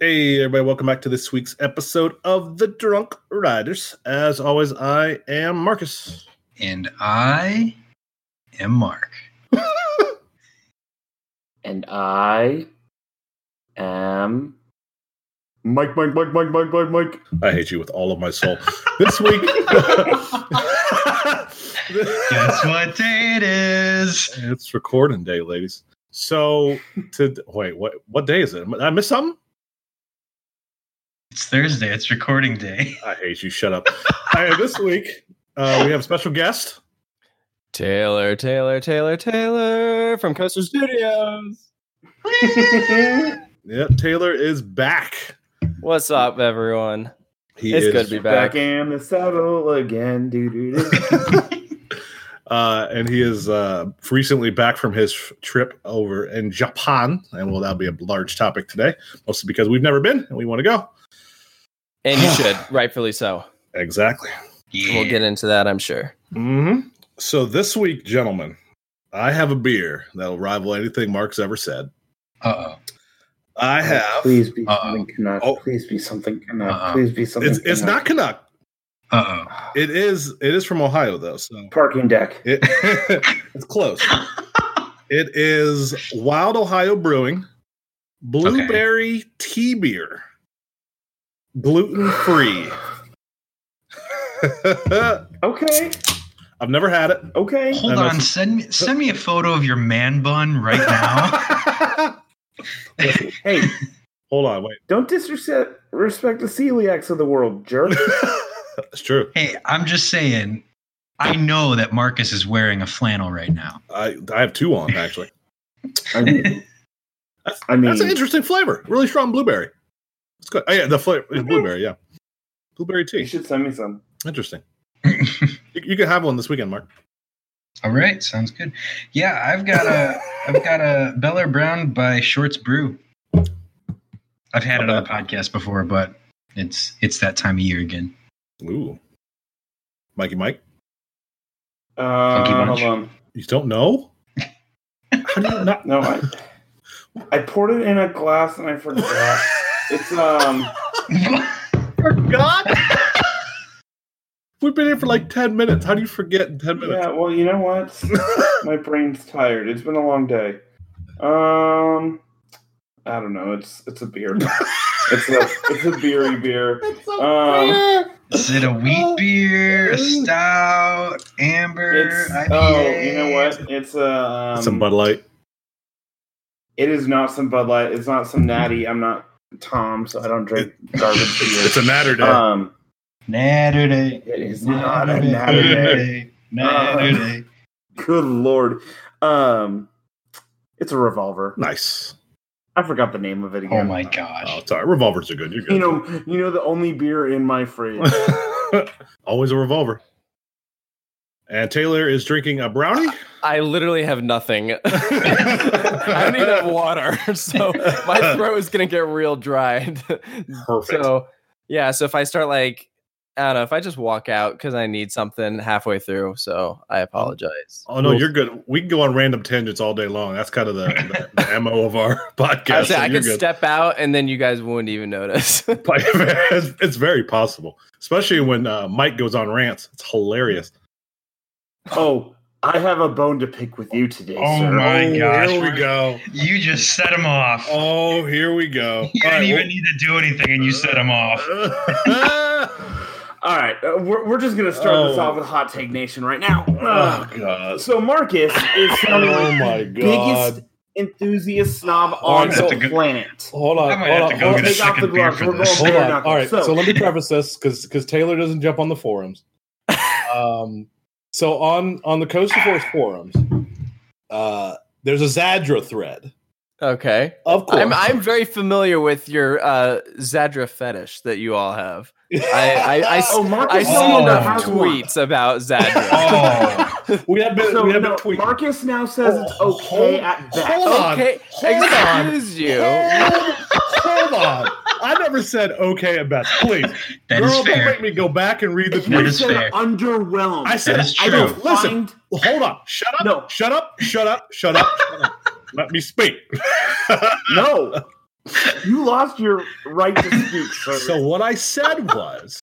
Hey, everybody, welcome back to this week's episode of The Drunk Riders. As always, I am Marcus. And I am Mark. And I am Mike, Mike, Mike, Mike, Mike, Mike, Mike. I hate you with all of my soul. This week. Guess what day it is? it's recording day, ladies. So, to wait, what what day is it? I miss something? It's Thursday. It's recording day. I hate you. Shut up. Hey, this week, uh, we have a special guest. Taylor, Taylor, Taylor, Taylor from Coaster Studios. yep, Taylor is back. What's up, everyone? He It's is good to be back. Back in the saddle again. Doo, doo, doo. uh, and he is uh, recently back from his f- trip over in Japan, and well, that'll be a large topic today, mostly because we've never been and we want to go. And you should, rightfully so. Exactly. Yeah. We'll get into that, I'm sure. hmm So this week, gentlemen, I have a beer that'll rival anything Mark's ever said. Uh oh. I have. Please be Uh-oh. something Canuck. Oh. Please be something Canuck. Uh-oh. Please be something It's it's not Canuck. Canuck. oh. Uh oh. It is it is from Ohio though, so Parking deck. it, it's close. It is Wild Ohio Brewing Blueberry Tea Beer, gluten free. Okay. I've never had it. Okay. Hold on. that's- Send me send me a photo of your man bun right now. Hey, Hold on, wait. don't disrespect respect the celiacs of the world, jerk. That's true. hey, I'm just saying. I know that Marcus is wearing a flannel right now. I I have two on actually. I mean, That's, I mean that's an interesting flavor. Really strong blueberry. It's good. Oh yeah, the flavor is blueberry. Yeah, blueberry tea. you should send me some. Interesting. You, you can have one this weekend, Mark. All right, sounds good. Yeah, I've got a I've got a Bellaire Brown by Shorts Brew. I've had it on the podcast before, but it's it's that time of year again. Ooh, Mikey, Mike. Uh, Bunch. hold on. You don't know? How do you not? No, I I poured it in a glass and I forgot. it's um Forgot. We've been here for like ten minutes. How do you forget in ten minutes? yeah, well you know what? My brain's tired. It's been a long day. Um I don't know. It's it's a beer. it's a it's a beery beer. Um Is it a wheat beer, a stout, amber, it's IPA? oh, you know what? It's a um, Some Bud Light. It is not some Bud Light. It's not some Natty. I'm not Tom, so I don't drink garbage beer. It's a natter day. Um, Natterday. it is not a Natty. Natterday. Natterday. Good lord. Um, it's a revolver. nice. I forgot the name of it again. Oh my Oh, gosh. it's all right. Revolvers are good. You're good. You know, you know the only beer in my fridge. Always a revolver. And Taylor is drinking a brownie. I literally have nothing. I don't even have water. So my throat is going to get real dry. Perfect. So, yeah. So if I start like, I don't know, if I just walk out because I need something halfway through. So I apologize. Oh no, you're good. We can go on random tangents all day long. That's kind of the, the, the mo of our podcast. was saying, so I you're could good. step out and then you guys wouldn't even notice. it's, it's very possible, especially when uh, Mike goes on rants. It's hilarious. Oh, I have a bone to pick with you today, Oh sir. my oh, gosh. Here we go. You just set him off. Oh, here we go. You All didn't right, even need to do anything and you set him off. All right, uh, we're, we're just gonna start this Oh. off with Hot Take Nation right now. oh Uh, god. so Marcus is sounding Oh like my the biggest enthusiast snob All on right, so- the planet. Hold on. Hold have on. hold get a Take off the second gloves. We're going Hold on. All right. So, So- let me preface this because because Taylor doesn't jump on the forums. Um, so on on the Coaster Force forums, uh, there's a Zadra thread. okay. Of course, I'm, I'm very familiar with your uh, Zadra fetish that you all have. I, I, I, Oh, Marcus I see enough has one. tweets about Zadra. Oh, we have been So we have no, been tweeting. Marcus now says it's Oh, okay hold- at best. hold on. Okay, Hold on. excuse you. Hold, hold on. I never said okay at best. Please, that girl, is don't fair. make me go back and read the That You tweet. is said fair. underwhelmed. I said, That is I don't Listen. find hold on. Shut up. No. Shut up. Shut up. Shut up. Shut up. Let me speak. no. You lost your right to speak, sir. So what I said was,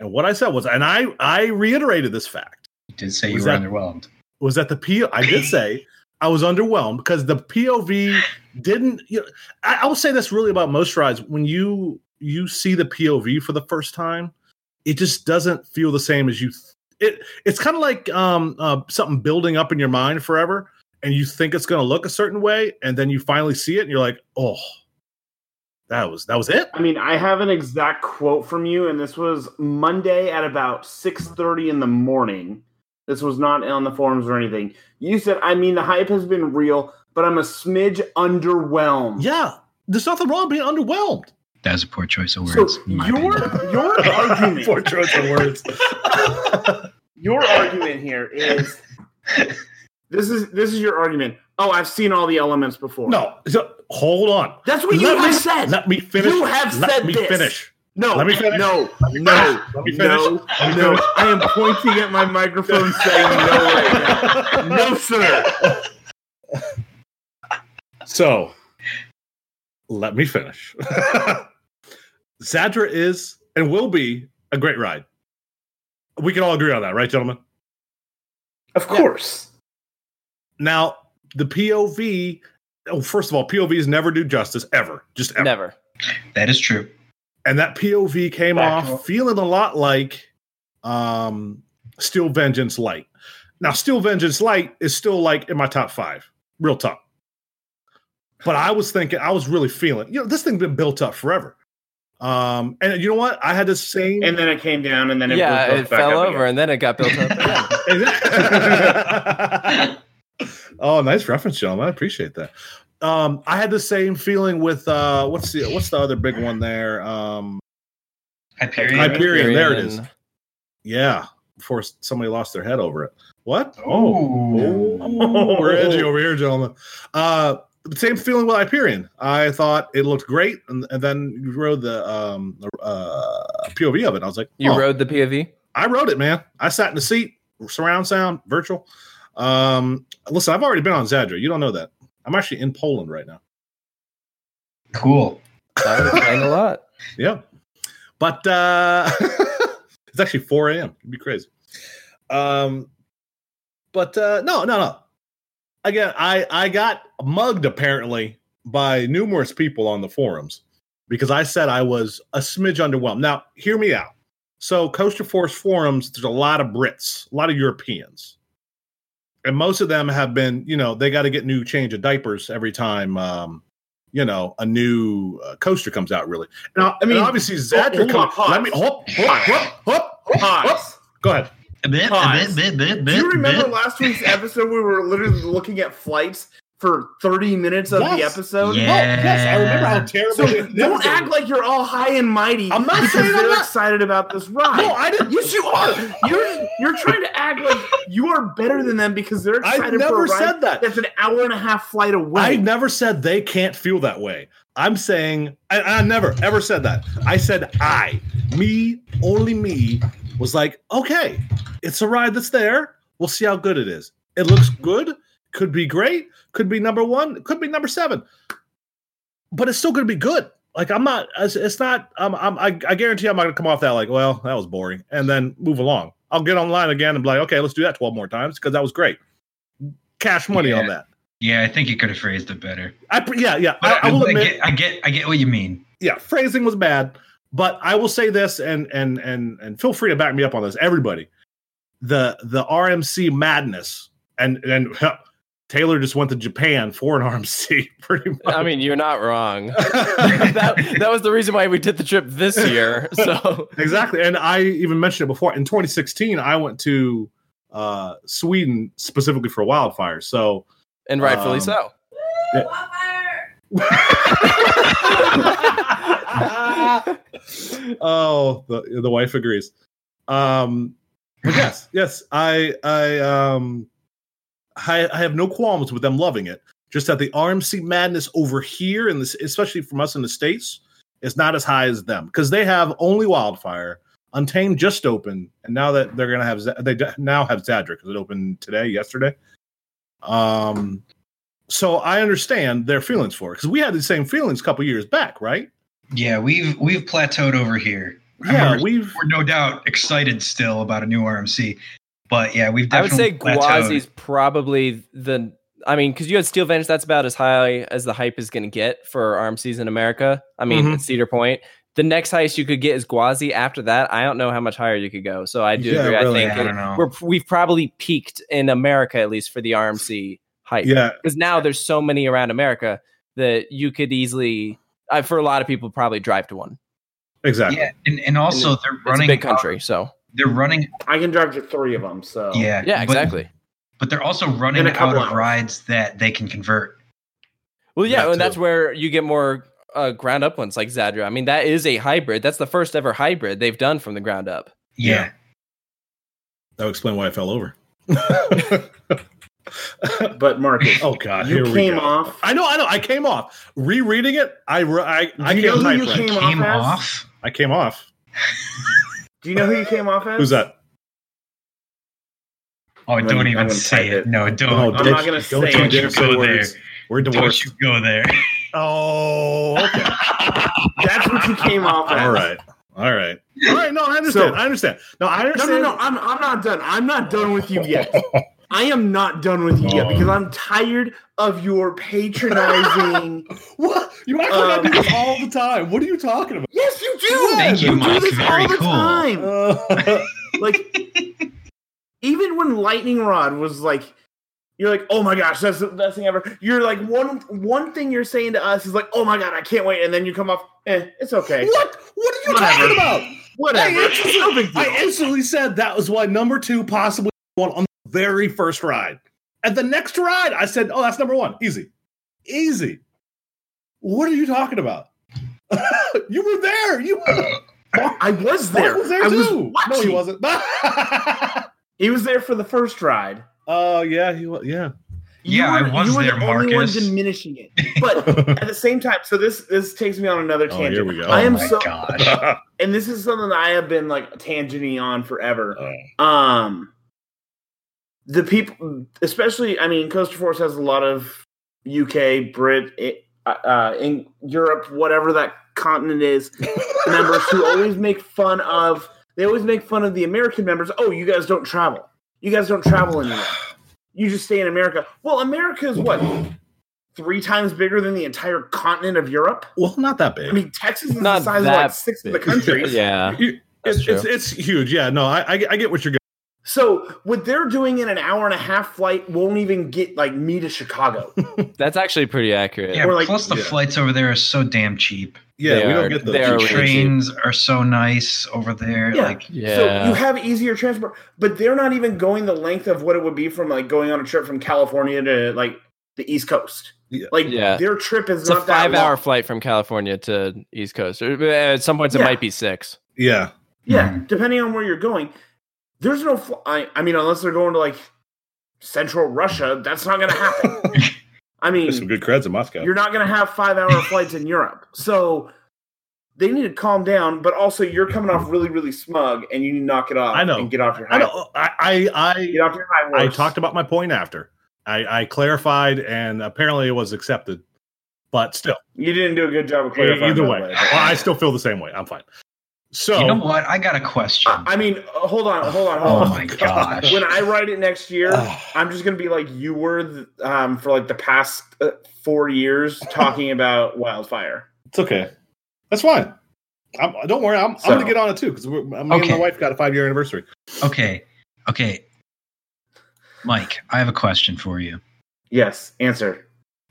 and what I said was, and I I reiterated this fact You did say you Was were that- underwhelmed. was that the P. I did say I was underwhelmed because the POV didn't. You know, I, I will say this really about most rides when you you see the POV for the first time, it just doesn't feel the same as you. Th- it it's kind of like um uh, something building up in your mind forever, and you think it's going to look a certain way, and then you finally see it, and you're like, oh, that was that was it. I mean, I have an exact quote from you, and this was Monday at about six thirty in the morning. This was not on the forums or anything. You said, "I mean, the hype has been real, but I'm a smidge underwhelmed." Yeah, there's nothing wrong being underwhelmed. That was a poor choice of words. in my your your argument, Poor choice of words. your argument here is this is this is your argument. Oh, I've seen all the elements before. no, so, hold on. that's what you Let have said. Let me finish. You have Let said me this. finish. No, Let me finish. no, me no, finish. Let me finish. no, me no. I am pointing at my microphone saying no right now. No, sir. So, let me finish. Zadra is and will be a great ride. We can all agree on that, right, gentlemen? Of course. Now, the POV. Oh, first of all, POVs never do justice ever, just ever. Never. That is true. And that POV came Factual. off feeling a lot like um Steel Vengeance Light. Now, Steel Vengeance Light is still like in my top five, real top. But I was thinking, I was really feeling, you know, this thing been built up forever. Um, and you know what? I had the same. And then it came down, and then it yeah, it back fell up over again. and then it got built up again. oh, nice reference, gentlemen. I appreciate that. Um, I had the same feeling with uh, what's the what's the other big one there? Um, Hyperion. Hyperion. there it is. Yeah, before somebody lost their head over it. What? Oh. Oh, we're edgy over here, gentlemen. Uh, the same feeling with Hyperion. I thought it looked great, and, and then you rode the um uh, POV of it. I was like, You oh, rode the POV? I wrote it, man. I sat in the seat, surround sound, virtual. Um, listen, I've already been on Zadra. You don't know that. I'm actually in Poland right now. Cool. That would explain a lot. Yeah. But uh it's actually 4 a.m. It'd be crazy. Um but uh no, no, no. Again, I I got mugged apparently by numerous people on the forums because I said I was a smidge underwhelmed. Now, hear me out. So, Coaster Force forums, there's a lot of Brits, a lot of Europeans. And most of them have been, you know, they got to get new change of diapers every time um you know, a new uh, coaster comes out really. Now, I mean, mean, obviously Zadra hold on, Let me hop, hop, hop, hop, hop. Go ahead. A bit, bit, bit, bit, Do you remember bit. last week's episode? We were literally looking at flights for 30 minutes of the episode. Yeah. Oh, yes, I remember how terrible. So the- the don't act like you're all high and mighty I'm not because saying I'm they're not. excited about this ride. No, I didn't. yes, you are. You're you're trying to act like you are better than them because they're I excited for never a ride said that. that's an hour and a half flight away. I never said they can't feel that way. I'm saying I, I never ever said that. I said I, me, only me, was like, okay, it's a ride that's there. We'll see how good it is. It looks good. Could be great. Could be number one. Could be number seven. But it's still going to be good. Like I'm not. It's, it's not. I'm, I'm. I, I guarantee I'm not going to come off that like, well, that was boring, and then move along. I'll get online again and be like, okay, let's do that 12 more times because that was great. Cash money on that. Yeah, I think you could have phrased it better. I yeah yeah. I, I will I, admit get, I get, I get what you mean. yeah, phrasing was bad, but I will say this, and and and and feel free to back me up on this, everybody. The the RMC madness, and and Taylor just went to Japan for an RMC, pretty much. I mean, you're not wrong. that, that was the reason why we did the trip this year. So exactly, and I even mentioned it before. In 2016, I went to uh Sweden specifically for wildfires. So and rightfully Um, so. oh, the the wife agrees. Um, but yes, yes, I I um I, I have no qualms with them loving it. Just that the RMC madness over here, and this, especially from us in the states, is not as high as them because they have only Wildfire. Untamed just opened, and now that they're gonna have Z- they d- now have Zadra because it opened today, yesterday. Um, So I understand their feelings for it because we had the same feelings a couple years back, right? Yeah, we've we've plateaued over here. Yeah, we're, we've we're no doubt excited still about a new RMC, but yeah, we've I would say definitely plateaued. Gwazi's probably the. I mean, because you had Steel Venge, that's about as high as the hype is going to get for RMCs in America. I mean, Mhm. at Cedar Point. The next highest you could get is Gwazi. After that, I don't know how much higher you could go. So I do Yeah, agree. really, I think I don't know. we're we've probably peaked in America at least for the RMC hype. yeah, because now there's so many around America that you could easily, uh, for a lot of people, probably drive to one. exactly. yeah, and, and also they're It's running a big country, so They're running, I can drive to three of them. So yeah, yeah, exactly. But, they're also running a out couple of rides that they can convert. Well, yeah, That and that's where you get more uh, ground up ones like Zadra. I mean, that is a hybrid. That's the first ever hybrid they've done from the ground up. Yeah, That would explain why I fell over. But Marcus, oh God, you here we came go. off. I know, I know. I came off. Rereading it, I I I you can't know who you came off came off. I came off. Do you know who you came off as? Who's that? Oh, I'm don't gonna- even say it. it. No, don't. No, I'm don't- not gonna don't say you it. Don't you go words. We're Don't divorced. you go there. Oh, okay. That's what you came off as. All right. All right. All right. No, I understand. So- I understand. No, I understand. No, no, no. I'm, I'm not done. I'm not done with you yet. I am not done with you yet Oh. because I'm tired of your patronizing. What? You act like I do Um, this all the time. What are you talking about? yes, you do. Thank you, do Mike. this Very all the cool. time. Uh, Like, even when Lightning Rod was like, you're like, oh my gosh, that's the best thing ever. You're like one one thing you're saying to us is like, oh my god, I can't wait, and then you come off, eh, it's okay, what? What are you Whatever. talking about? whatever. I It's no big instantly, deal. I instantly said that was why number two possibly one on the very first ride. At the next ride, I said, "Oh, that's number one, easy, easy." What are you talking about? you were there. You I was there. Mark was there I too. was no, he wasn't. He was there for the first ride. Oh yeah, he was. Yeah. Yeah, I was you were there, the only one diminishing it. But at the same time, so this this takes me on another Oh, tangent. here we go. I am oh my so, gosh. and this is something that I have been like tangenting on forever. Oh. Um, the people, especially, I mean, Coaster Force has a lot of UK, Brit, uh, in Europe, whatever that continent is, members who always make fun of. They always make fun of the American members. Oh, you guys don't travel. You guys don't travel anywhere. You just stay in America. Well, America is what three times bigger than the entire continent of Europe. well, not that big. I mean, Texas is Not the size of like six of the countries. yeah, You- it's, it's it's huge. Yeah. No, I I, get- I get what you're. So what they're doing in an hour and a half flight won't even get like me to Chicago. that's actually pretty accurate. Yeah, like- plus the Yeah. flights over there are so damn cheap. Yeah, They we are- don't get the. they are The really trains are so nice over there. Yeah. Like, Yeah. So you have easier transport, but they're not even going the length of what it would be from like going on a trip from California to like the East Coast. Yeah. Like Yeah. their trip is it's a not that five-hour long. flight from California to East Coast. Uh, At some points, it might be six. yeah. Yeah, Mhm. depending on where you're going. There's no. I, I mean, unless they're going to like Central Russia, that's not going to happen. I mean, There's some good creds in Moscow. You're not going to have five hour flights in Europe. So they need to calm down, but also you're coming off really, really smug and you need to knock it off I know. and get off your high I know. I I Get off your high I, I talked about my point after. I, I clarified, and apparently it was accepted. But still, You didn't do a good job of clarifying. either way, well, I still feel the same way. I'm fine. So you know what? I got a question. I mean, uh, hold on, hold on, hold oh on. my gosh. When I write it next year. I'm just going to be like you were th- um, for like the past uh, four years talking about wildfire. it's okay. That's fine. I'm, don't worry. I'm, So- I'm going to get on it too because me and my wife got a five year anniversary. Okay. Okay. Mike, I have a question for you. Yes, answer.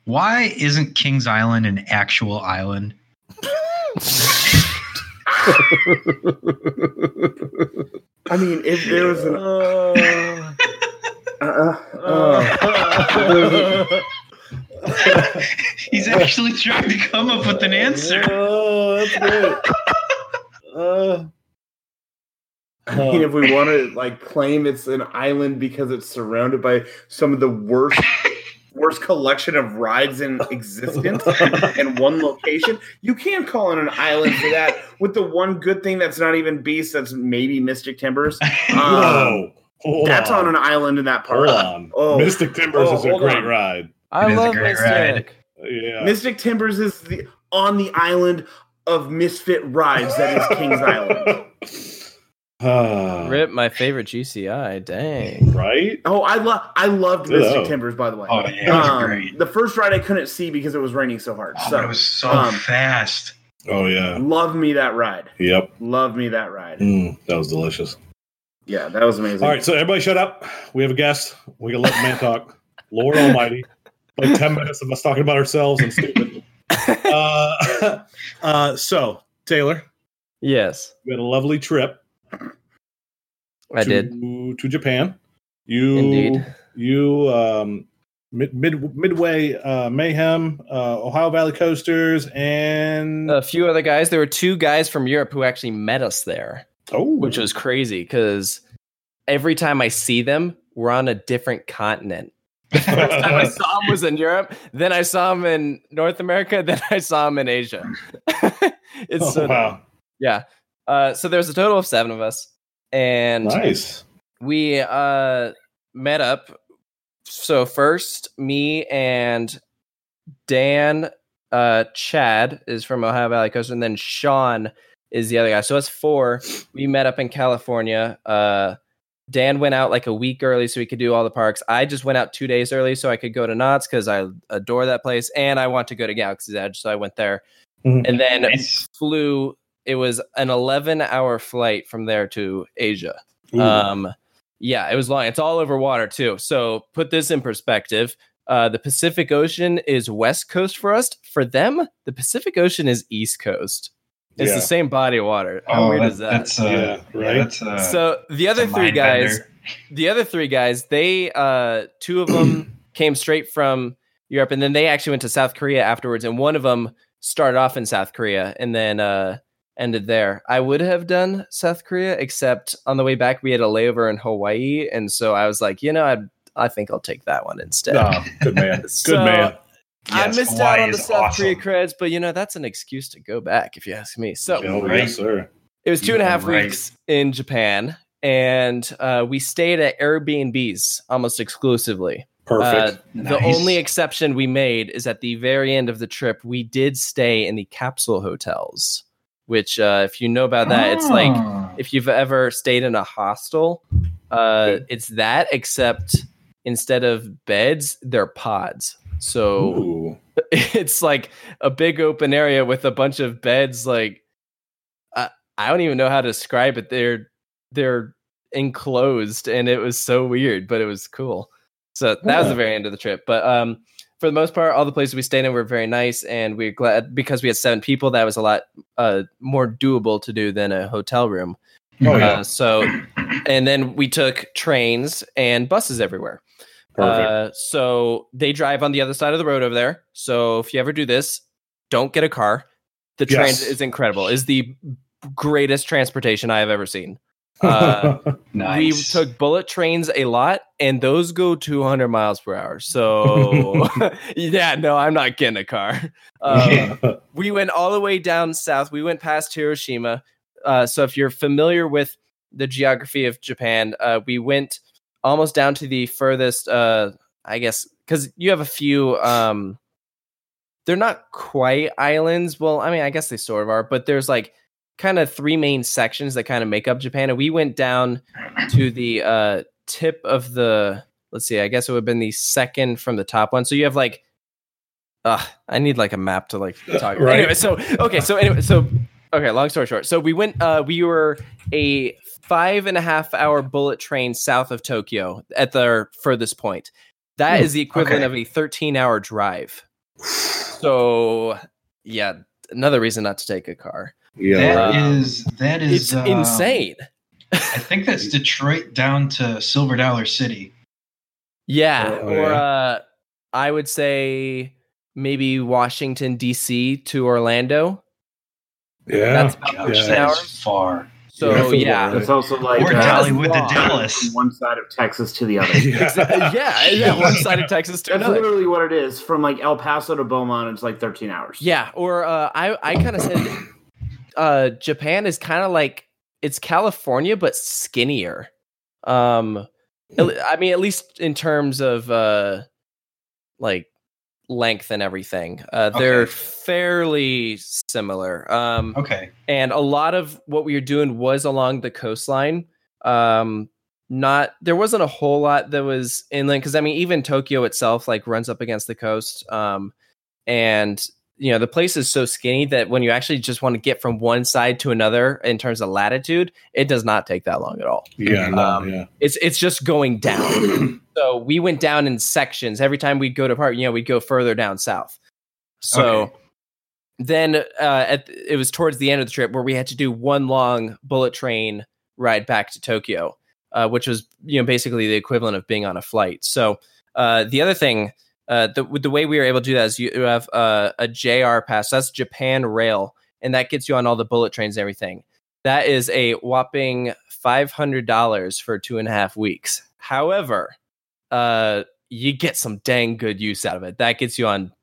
Why isn't Kings Island an actual island? I mean, if there was an. Uh, uh, He's actually trying to come up with an answer. Oh, that's great. Uh, I mean, if we want to like claim it's an island because it's surrounded by some of the worst, worst collection of rides in existence in one location, you can't call it an island for that. With the one good thing that's not even Beast, that's maybe Mystic Timbers. Um, Whoa. Hold that's on an island in that Hold part. on. Oh. Mystic Timbers Oh, is a great on. ride. I It is love great ride. Mystic. Yeah. Mystic Timbers is the on the island of misfit rides that is Kings Island. Ah, Rip, my favorite GCI. Dang. right? Oh, I love I loved Ditto. Mystic Timbers by the way. Oh yeah, Um, great. The first ride I couldn't see because it was raining so hard. Oh, so it was so um, fast. Oh yeah. love me that ride. Yep. Love me that ride. Mm, that was delicious. Yeah, that was amazing. All right, so everybody shut up. We have a guest. We can let the man talk. Lord Almighty. Like 10 minutes of us talking about ourselves and stupid. Uh, uh, so, Taylor, Yes, we had a lovely trip. I to, did. to Japan. You Indeed. you um mid, mid midway uh mayhem, uh Ohio Valley Coasters and A few other guys. There were two guys from Europe who actually met us there, oh which was crazy because every time I see them, we're on a different continent. First time I saw him was in Europe. Then I saw him in North America. Then I saw him in Asia. it's Oh, so wow. yeah. Uh, so there's a total of seven of us, and Nice. we uh, met up. So first, me and Dan, uh, Chad is from Ohio Valley Coast, and then Sean is the other guy. So us four. We met up in California. Uh, Dan went out like a week early so he could do all the parks. I just went out two days early so I could go to Knott's because I adore that place, and I want to go to Galaxy's Edge, so I went there. Mhm. And then Nice. flew. It was an 11 hour flight from there to Asia. Ooh. Um, yeah, it was long. It's all over water too. So put this in perspective. Uh, the Pacific Ocean is west coast for us. For them, the Pacific Ocean is east coast. It's Yeah. the same body of water. How Oh, weird that- is that? That's uh, Yeah, yeah, right? That's uh, so the other three guys, bender. the other three guys, they uh, two of them came straight from Europe, and then they actually went to South Korea afterwards. And one of them started off in South Korea and then uh, ended there. I would have done South Korea, except on the way back we had a layover in Hawaii, and so I was like, you know, I I think I'll take that one instead. Ah, good man. Good So, man. I missed Hawaii out on the South awesome. Korea creds, but you know that's an excuse to go back if you ask me. So Oh, right. yes, sir. it was two You and a are half right. weeks in Japan, and uh, we stayed at Airbnbs almost exclusively. Perfect. Uh, The only exception we made is at the very end of the trip, we did stay in the capsule hotels, which, uh, if you know about that, it's like Oh. if you've ever stayed in a hostel, uh, it's that, except instead of beds, they're pods. So Ooh. it's like a big open area with a bunch of beds like I I don't even know how to describe it they're they're enclosed and it was so weird but it was cool so that was the very end of the trip but um for the most part all the places we stayed in were very nice and we're glad because we had seven people that was a lot uh more doable to do than a hotel room Oh, yeah. uh, so and then we took trains and buses everywhere Perfect. uh, so they drive on the other side of the road over there. So if you ever do this, don't get a car. The Yes. transit is incredible. Is the greatest transportation I have ever seen. Uh, nice. We took bullet trains a lot, and those go 200 miles per hour. So yeah, no, I'm not getting a car. Um, we went all the way down south. We went past Hiroshima. Uh, so if you're familiar with the geography of Japan, uh, we went almost down to the furthest. Uh, I guess because you have a few. Um, they're not quite islands. Well, I mean, I guess they sort of are, but there's like kind of three main sections that kind of make up Japan, and we went down to the uh, tip of the. Let's see. I guess it would have been the second from the top one. So you have like. Uh, I need like a map to like talk. Right. Anyway, so okay, so anyway, so okay. Long story short, so we went. Uh, we were a five and a half hour bullet train south of Tokyo at the furthest point. That Hmm, is the equivalent okay. of a 13 hour drive. So, yeah, another reason not to take a car. Yeah. That right. is that is It's um, insane. I think that's Detroit down to Silver Dollar City. Yeah. Oh, or yeah. uh, I would say maybe Washington, D.C. to Orlando. yeah. That's about Gosh, that hours. is far. So, Yeah, I yeah. It's also like Or uh, Dollywood to long. Dallas. one side of Texas to the other. Exa- yeah, yeah, one side of Texas to That's another. literally what it is. From like El Paso to Beaumont, it's like 13 hours. Yeah, or uh, I I kind of said uh, Japan is kind of like it's California but skinnier. Um, I mean, at least in terms of uh, like length and everything. Uh, they're Okay. fairly similar. Um, Okay. and a lot of what we were doing was along the coastline. Um, not there wasn't a whole lot that was inland because I mean even Tokyo itself like runs up against the coast. Um, and you know the place is so skinny that when you actually just want to get from one side to another in terms of latitude, it does not take that long at all. Yeah, no, Um, yeah. It's it's just going down. so we went down in sections. Every time we'd go to part, you know, we'd go further down south. So Okay. then uh, at, it was towards the end of the trip where we had to do one long bullet train ride back to Tokyo, uh, which was you know basically the equivalent of being on a flight. So uh, the other thing, uh, the the way we were able to do that is you have uh, a JR pass. That's Japan Rail, and that gets you on all the bullet trains and everything. That is a whopping five hundred dollars for two and a half weeks. However, uh, you get some dang good use out of it. That gets you on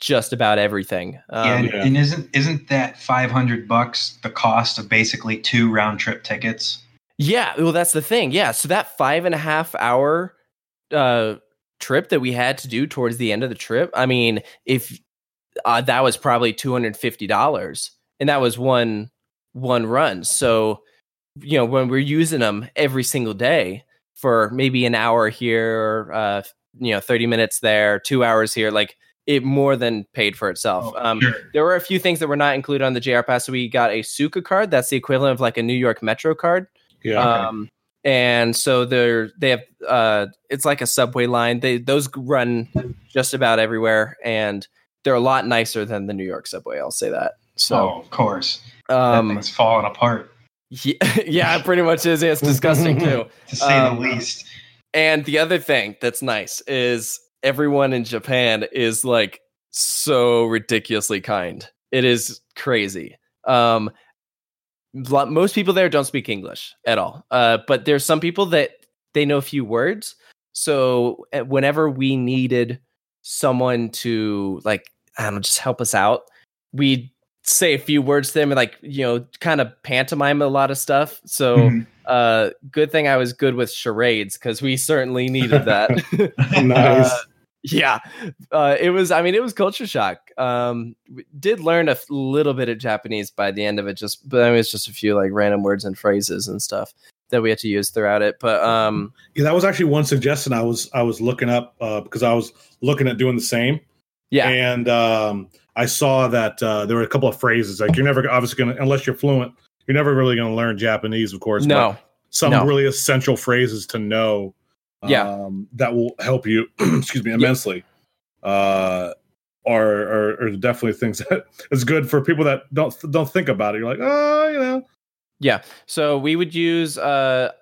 just about everything. Um, yeah, and, yeah. and isn't isn't that five hundred bucks the cost of basically two round trip tickets? Yeah, well, that's the thing. Yeah, so that five and a half hour uh, trip that we had to do towards the end of the trip, I mean, if uh, that was probably two hundred fifty dollars, and that was one one run. So, you know, when we're using them every single day for maybe an hour here, uh, you know, thirty minutes there, two hours here, like it more than paid for itself. Oh, um, sure. there were a few things that were not included on the JR Pass. So we got a Suica card. That's the equivalent of like a New York Metro card. Yeah. Um, and so they're they have uh, it's like a subway line. They those run just about everywhere, and they're a lot nicer than the New York subway. I'll say that. oh, So of course, um, it's falling apart yeah, yeah, it pretty much is. It's disgusting too. to say Um, the least. And the other thing that's nice is everyone in Japan is like so ridiculously kind. It is crazy. Um, most people there don't speak English at all. Uh, but there's some people that they know a few words. So uh, whenever we needed someone to like, I don't know, just help us out, we'd say a few words to them and like, you know, kind of pantomime a lot of stuff. So Mhm. uh good thing i was good with charades because we certainly needed that nice. uh, yeah uh it was i mean it was culture shock um we did learn a little bit of japanese by the end of it just but I mean, it's just a few like random words and phrases and stuff that we had to use throughout it but um yeah, that was actually one suggestion I was I was looking up uh, because I was looking at doing the same. yeah And um, I saw that uh, there were a couple of phrases like you're never obviously going to unless you're fluent, you're never really going to learn Japanese, of course. but no some no. really essential phrases to know. Yeah. um, that will help you. excuse me, immensely. Uh, are, are are definitely things that is good for people that don't don't think about it. You're like, oh, you know, Yeah. So we would use uh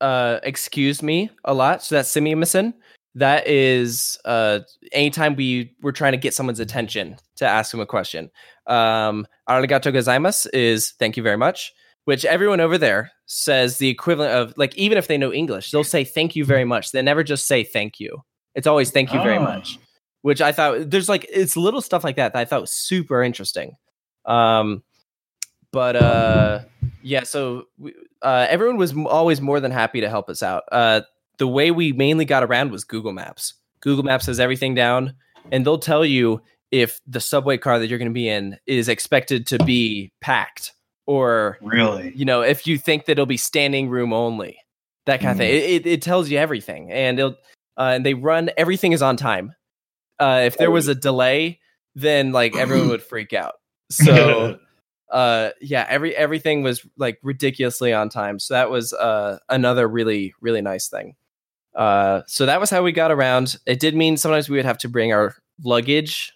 uh excuse me a lot. So that's sumimasen. That is uh anytime we were trying to get someone's attention to ask them a question. Um arigato gozaimasu is thank you very much, which everyone over there says the equivalent of like even if they know English, they'll say thank you very much. They never just say thank you. It's always thank you very Oh. much. Which I thought there's like it's little stuff like that that I thought was super interesting. Um but uh yeah so we- uh, everyone was always more than happy to help us out. Uh, the way we mainly got around was google maps. Google maps has everything down and they'll tell you if the subway car that you're going to be in is expected to be packed or Really? you know if you think that it'll be standing room only that kind of thing it, it, it tells you everything and it'll uh, and they run everything is on time uh, if there was a delay then like everyone would freak out. So uh yeah every everything was like ridiculously on time. So that was uh another really really nice thing. Uh so that was how we got around. It did mean sometimes we would have to bring our luggage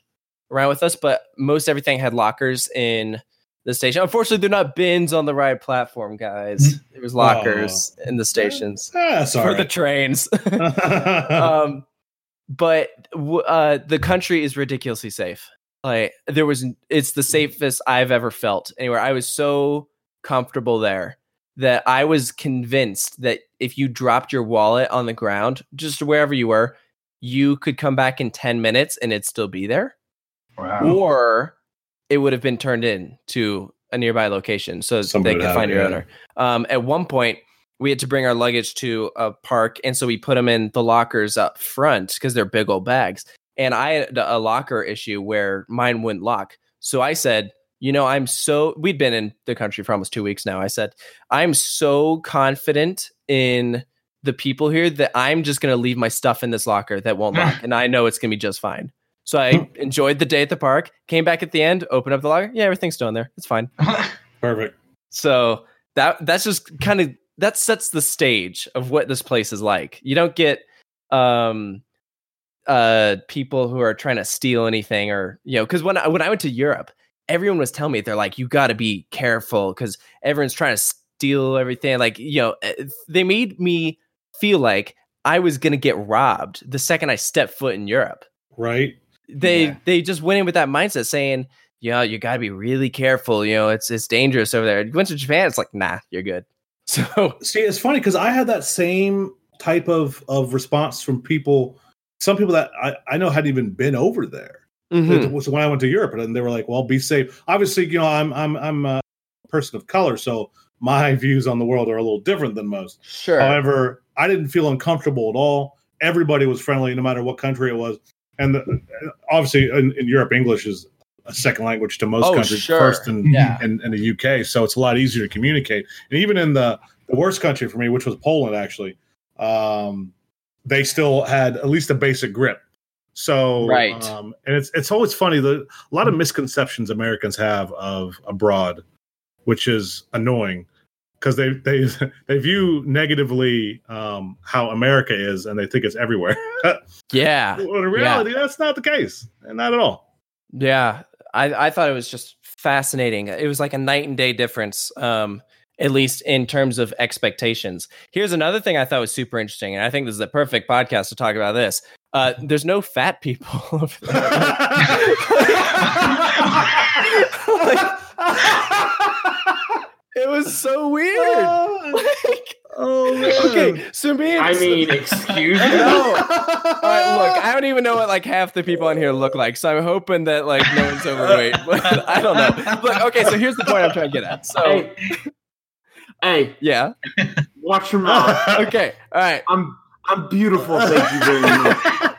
around with us but most everything had lockers in the station. Unfortunately they're not bins on the ride platform guys. There was lockers in the stations. For the trains. Um but uh the country is ridiculously safe like there was it's the safest i've ever felt anywhere i was so comfortable there that i was convinced that if you dropped your wallet on the ground just wherever you were you could come back in 10 minutes and it'd still be there Wow. or it would have been turned in to a nearby location so Somebody they could find your yeah. owner. Um, at one point, we had to bring our luggage to a park, and so we put them in the lockers up front because they're big old bags. and I had a locker issue where mine wouldn't lock. So I said, you know, I'm so we'd been in the country for almost two weeks now. I said, I'm so confident in the people here that I'm just going to leave my stuff in this locker that won't lock, and I know it's going to be just fine. So I hmm. enjoyed the day at the park. Came back at the end, opened up the locker. Yeah, everything's still in there. It's fine. Perfect. So that that's just kind of that sets the stage of what this place is like. You don't get um uh people who are trying to steal anything or you know because when I, when I went to Europe, everyone was telling me they're like you got to be careful because everyone's trying to steal everything. Like you know eh, they made me feel like I was gonna get robbed the second I stepped foot in Europe. Right. They Yeah. they just went in with that mindset saying. Yeah, you got to be really careful. You know, it's it's dangerous over there. You went to Japan, it's like, nah, you're good. So See, it's funny because I had that same type of of response from people. Some people that I, I know hadn't even been over there. mhm. It was when I went to Europe, and they were like, "Well, be safe." Obviously, you know, I'm I'm I'm a person of color, so my views on the world are a little different than most. sure. However, I didn't feel uncomfortable at all. Everybody was friendly, no matter what country it was. And the, obviously, in, in Europe, English is a second language to most Oh, countries, sure. first in, Yeah. in, in the UK. So it's a lot easier to communicate. And even in the, the worst country for me, which was Poland, actually, um, they still had at least a basic grip. So, Right. um, and it's it's always funny. The a lot of misconceptions Americans have of abroad, which is annoying because they they they view negatively um, how America is, and they think it's everywhere. yeah. well, in reality, that's not the case, and not at all. Yeah. I, I thought it was just fascinating. It was like a night and day difference, um, at least in terms of expectations. Here's another thing I thought was super interesting, and I think this is the perfect podcast to talk about this. Uh, there's no fat people. Like, it was so weird. Like, oh man. okay, so me and I mean, excuse me. no. All right, look, I don't even know what like half the people on here look like, so I'm hoping that like no one's overweight. But I don't know. Look, okay, so here's the point I'm trying to get at. So Hey, hey, yeah, watch your mouth. okay, all right, I'm I'm beautiful. Thank you very much.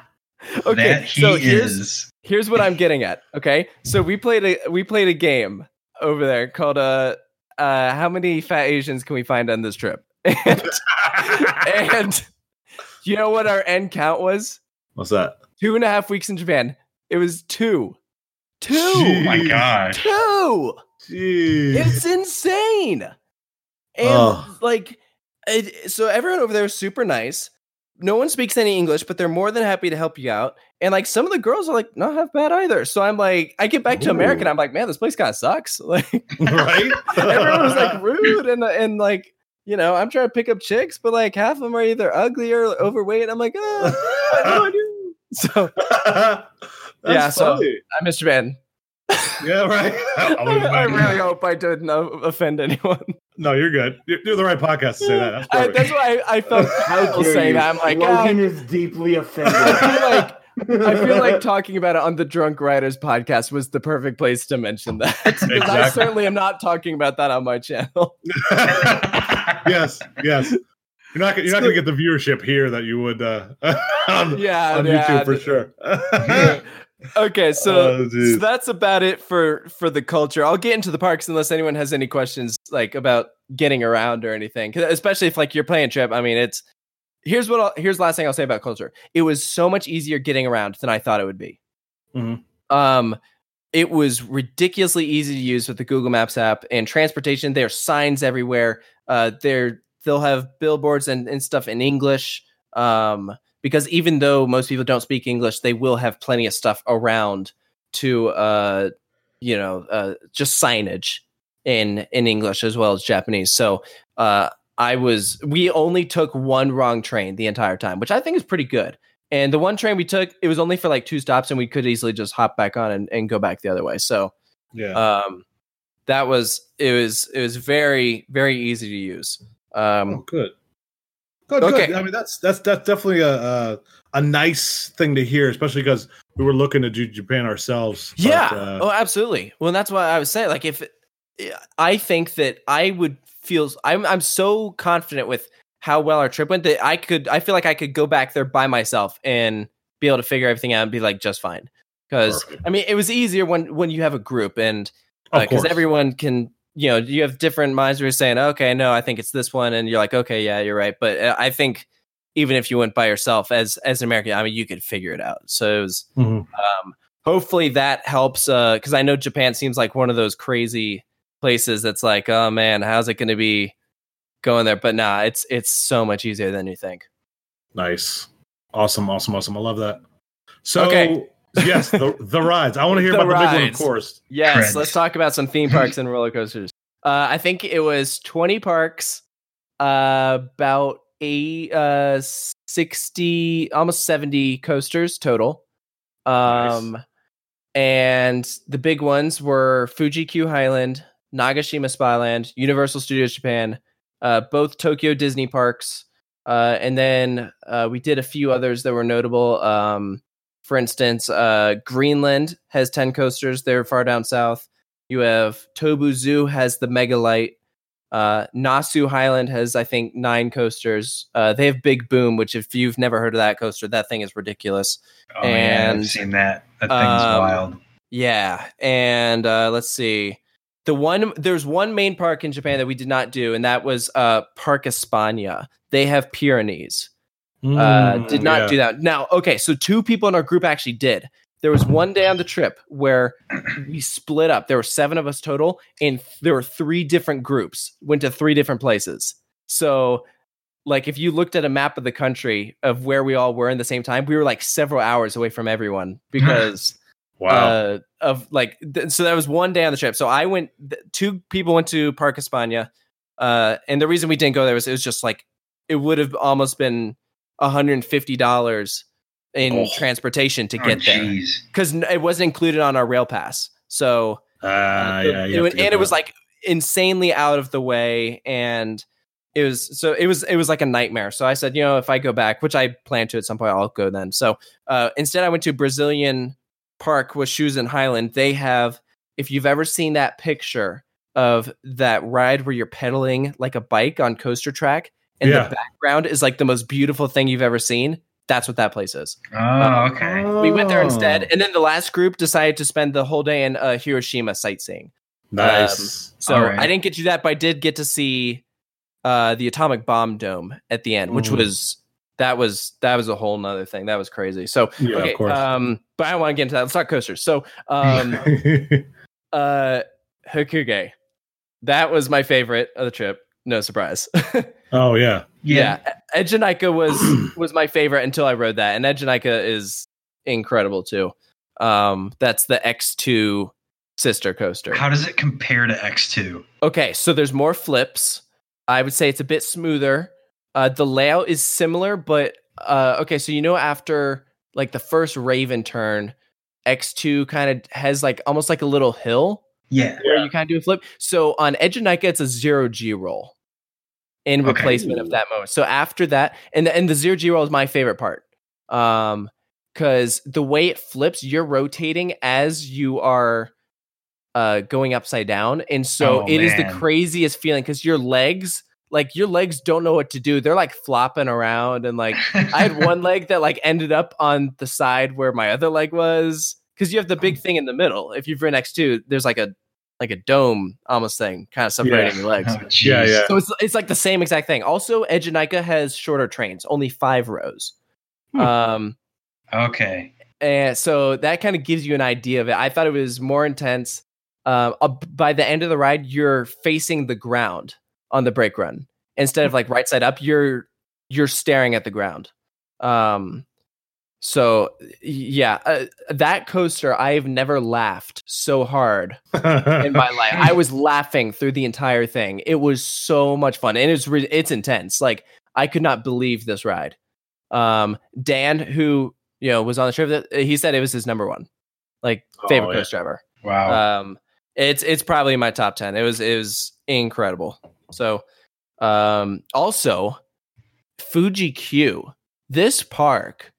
okay. he so here's is. here's what I'm getting at. Okay, so we played a we played a game over there called uh uh how many fat Asians can we find on this trip? And, and you know what our end count was? What's that? Two and a half weeks in Japan. It was two. Two. Oh my god. Two. Jeez. It's insane. And Ugh. like, it, so everyone over there is super nice. No one speaks any English, but they're more than happy to help you out. And like, some of the girls are like, not half bad either. So I'm like, I get back to America and I'm like, man, this place kind of sucks. Like, right? everyone was like rude and and like, you know, I'm trying to pick up chicks, but like half of them are either ugly or overweight. I'm like, ah, what do I do? So Yeah, so- funny. I miss Japan. Yeah, right. I I, would've I been- really hope I didn't uh, offend anyone. no, you're good. You're, you're the right podcast to say that. That's I, that's why I, I felt How comfortable dare saying you? that. I'm like, Logan ah, is deeply offended. I feel like I feel like talking about it on the Drunk Riders podcast was the perfect place to mention that. 'Cause I Exactly. certainly am not talking about that on my channel. yes, yes. You're not. You're not going to get the viewership here that you would uh, on, Yeah, on yeah. YouTube for sure. Okay, so, Oh, so that's about it for for the culture. I'll get into the parks unless anyone has any questions like about getting around or anything. especially if like you're playing trip. I mean, it's here's what I'll, here's the last thing I'll say about culture. It was so much easier getting around than I thought it would be. Mhm. Um, it was ridiculously easy to use with the Google Maps app and transportation. There are signs everywhere. Uh, there they'll have billboards and, and stuff in English. Um, because even though most people don't speak English, they will have plenty of stuff around to uh, you know, uh, just signage in in English as well as Japanese. So uh, I was we only took one wrong train the entire time, which I think is pretty good. And the one train we took, it was only for like two stops, and we could easily just hop back on and, and go back the other way. So yeah. um, that was it was it was very very easy to use. oh, Um, good. Good. okay. Good. I mean, that's that's that's definitely a a, a nice thing to hear, especially because we were looking to do Japan ourselves. but, yeah. uh, oh, absolutely. Well, that's why I was saying. Like, if I think that I would feel, I'm I'm so confident with how well our trip went that I could. I feel like I could go back there by myself and be able to figure everything out and be like just fine. Because I mean, it was easier when when you have a group and because course. everyone can you know you have different minds who are saying okay no i think it's this one and you're like okay yeah you're right but uh, i think even if you went by yourself as as an american i mean you could figure it out so it was Mhm. um hopefully that helps uh because i know japan seems like one of those crazy places that's like oh man how's it going to be going there but nah it's it's so much easier than you think Nice. Awesome, awesome, awesome. I love that. So Okay. Yes, the the rides. I want to hear The about the big one, of course. Yes, Creds. let's talk about some theme parks and roller coasters. Uh, I think it was 20 parks, uh, about eight, uh, 60, almost 70 coasters total. Um, and the big ones were Fuji Q Highland, Nagashima Spa Land, Universal Studios Japan, uh, both Tokyo Disney parks. Uh, and then uh, we did a few others that were notable. Um, for instance, uh, Greenland has 10 coasters. They're far down south. You have Tobu Zoo has the Megalite. Uh, Nasu Highland has, I think, nine coasters. Uh, they have Big Boom, which, if you've never heard of that coaster, that thing is ridiculous. Oh And, I've seen that. That thing's um, wild. Yeah, and uh, let's see. The one there's one main park in Japan that we did not do, and that was uh, Park España. They have Pyrenees. Uh, Mm, did not yeah. do that. Now, okay, so two people in our group actually did. There was one day on the trip where we split up. There were seven of us total, and there were three different groups. Went to three different places. So, like, if you looked at a map of the country of where we all were in the same time, we were like several hours away from everyone because Wow. uh, of like th- so that was one day on the trip. So I went. Th- two people went to Park España, uh, and the reason we didn't go there was it was just like it would have almost been hundred and fifty dollars in Oh. transportation to Oh, get there. because it wasn't included on our rail pass. So Ah, uh, yeah, it, you have was- to get and it was like insanely out of the way and it was so it was it was like a nightmare. So i said you know if i go back which i plan to at some point i'll go then. So uh, instead i went to brazilian park Washuzan Highland. They have if you've ever seen that picture of that ride where you're pedaling like a bike on coaster track and Yeah. the background is like the most beautiful thing you've ever seen that's what that place is Oh, okay. we went there instead Oh, and then the last group decided to spend the whole day in uh, hiroshima sightseeing nice. so All right. I didn't get you that, but I did get to see uh, the atomic bomb dome at the end, which Mm. was that was that was a whole nother thing. That was crazy. So yeah, okay, of course. um, but I don't want to get into that. Let's talk coasters. So um, uh, Hakugei, that was my favorite of the trip. No surprise. oh yeah. yeah, Eejanaika was was my favorite until I rode that, and Eejanaika is incredible too. Um, that's the X two sister coaster. How does it compare to X2? Okay, so there's more flips. I would say it's a bit smoother. Uh, the layout is similar, but uh, okay, so you know after like the first Raven turn, X2 kind of has like almost like a little hill Yeah. where you kind of do a flip. So on Eejanaika, it's a zero G roll in Okay. replacement of that moment. So after that, and the, and the zero G roll is my favorite part. Um, because the way it flips, you're rotating as you are uh going upside down. And so Oh, it is the craziest feeling because your legs, like your legs don't know what to do. They're like flopping around and like I had one leg that like ended up on the side where my other leg was because you have the big thing in the middle. If you've ridden X two, there's like a like a dome almost thing kind of separating your legs. Oh. Yeah, yeah. So it's it's like the same exact thing. Also, Eejanaika has shorter trains, only five rows. Hmm. Um, Okay. and so that kind of gives you an idea of it. I thought it was more intense. Um, uh, by the end of the ride, you're facing the ground on the brake run instead of like right side up. You're you're staring at the ground. Um, so yeah, uh, that coaster I've never laughed so hard in my life. I was laughing through the entire thing. It was so much fun, and it's re- it's intense. Like I could not believe this ride. Um, Dan, who you know was on the trip, that he said it was his number one, like favorite Oh, yeah. coaster ever. Wow. Um, it's it's probably in my top ten. It was it was incredible. So, um, also Fuji Q, this park.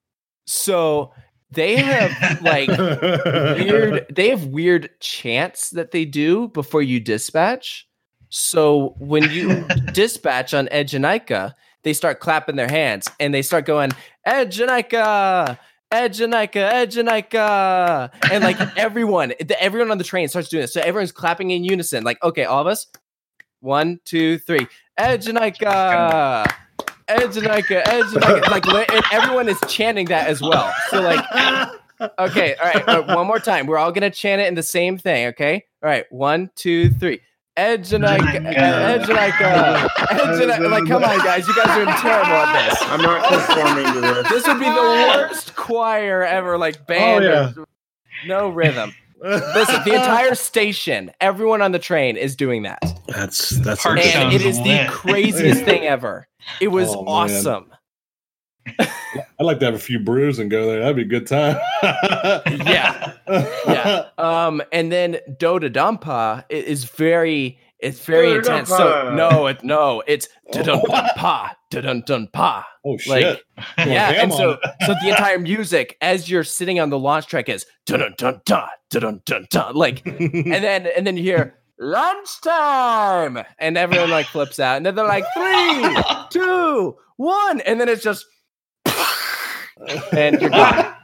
So they have like weird they have weird chants that they do before you dispatch. So when you dispatch on Eejanaika, they start clapping their hands and they start going Eejanaika, Eejanaika, Eejanaika, and like everyone, everyone on the train starts doing this. So everyone's clapping in unison. Like, okay, all of us, one, two, three, Eejanaika, Eejanaika, Eejanaika. Like, li- and everyone is chanting that as well. So like, okay, all right, uh, one more time. We're all gonna chant it in the same thing. Okay, all right, one, two, three. Eejanaika, Eejanaika, Eejanaika. Like, come on, guys, you guys are terrible at this. I'm not conforming to this. This would be the worst choir ever, like band. yeah. no rhythm. Listen, the entire station, everyone on the train is doing that. That's that's Park And sounds it is the craziest thing ever. It was Oh, awesome. I'd like to have a few brews and go there. That'd be a good time. Yeah. Yeah. Um, and then Dodonpa is very it's very intense. So no, it no, it's dun dun pa, dun dun pa. Oh shit! Like Going yeah, and so so the entire music as you're sitting on the launch track is dun dun dun dun dun dun dun like and then and then you hear lunchtime and everyone like flips out and then they're like three two one and then it's just and you're gone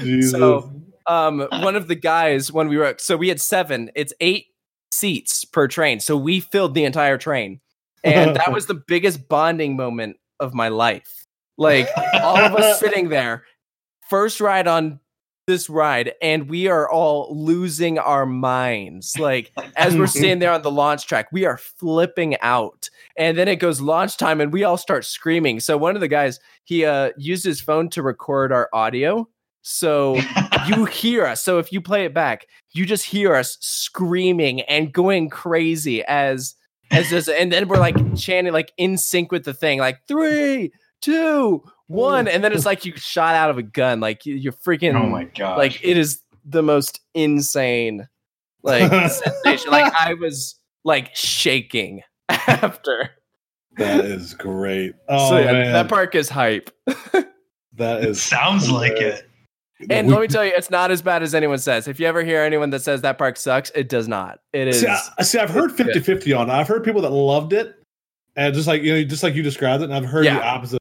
Jesus. so um one of the guys when we were so we had seven it's eight seats per train. So we filled the entire train. And that was the biggest bonding moment of my life. Like all of us sitting there first ride on this ride and we are all losing our minds. Like as we're sitting there on the launch track we are flipping out. And then it goes launch time and we all start screaming. So one of the guys he uh used his phone to record our audio. So you hear us so if you play it back you just hear us screaming and going crazy as as this and then we're like chanting like in sync with the thing like three two one and then it's like you shot out of a gun like you- you're freaking oh my god! like it is the most insane like sensation like i was like shaking after that is great. Oh so yeah, oh, man, that park is hype that it is sounds like it. And We- let me tell you it's not as bad as anyone says if you ever hear anyone that says that park sucks it does not it is See, I, see, I've heard 50 50 on it. I've heard people that loved it, and just like you know, just like you described it, and I've heard Yeah. the opposite.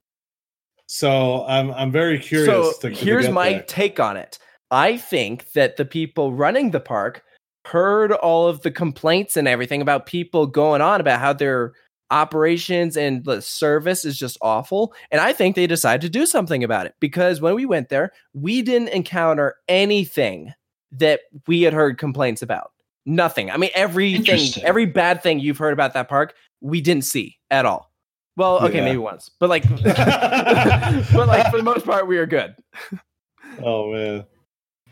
So I'm I'm very curious. So to, here's my there. take on it. I think that the people running the park heard all of the complaints and everything about people going on about how their operations and the service is just awful. And I think they decided to do something about it because when we went there, we didn't encounter anything that we had heard complaints about. Nothing. I mean, everything, every bad thing you've heard about that park, we didn't see at all. Well, okay, Yeah. maybe once, but like, but like for the most part, we are good. Oh man.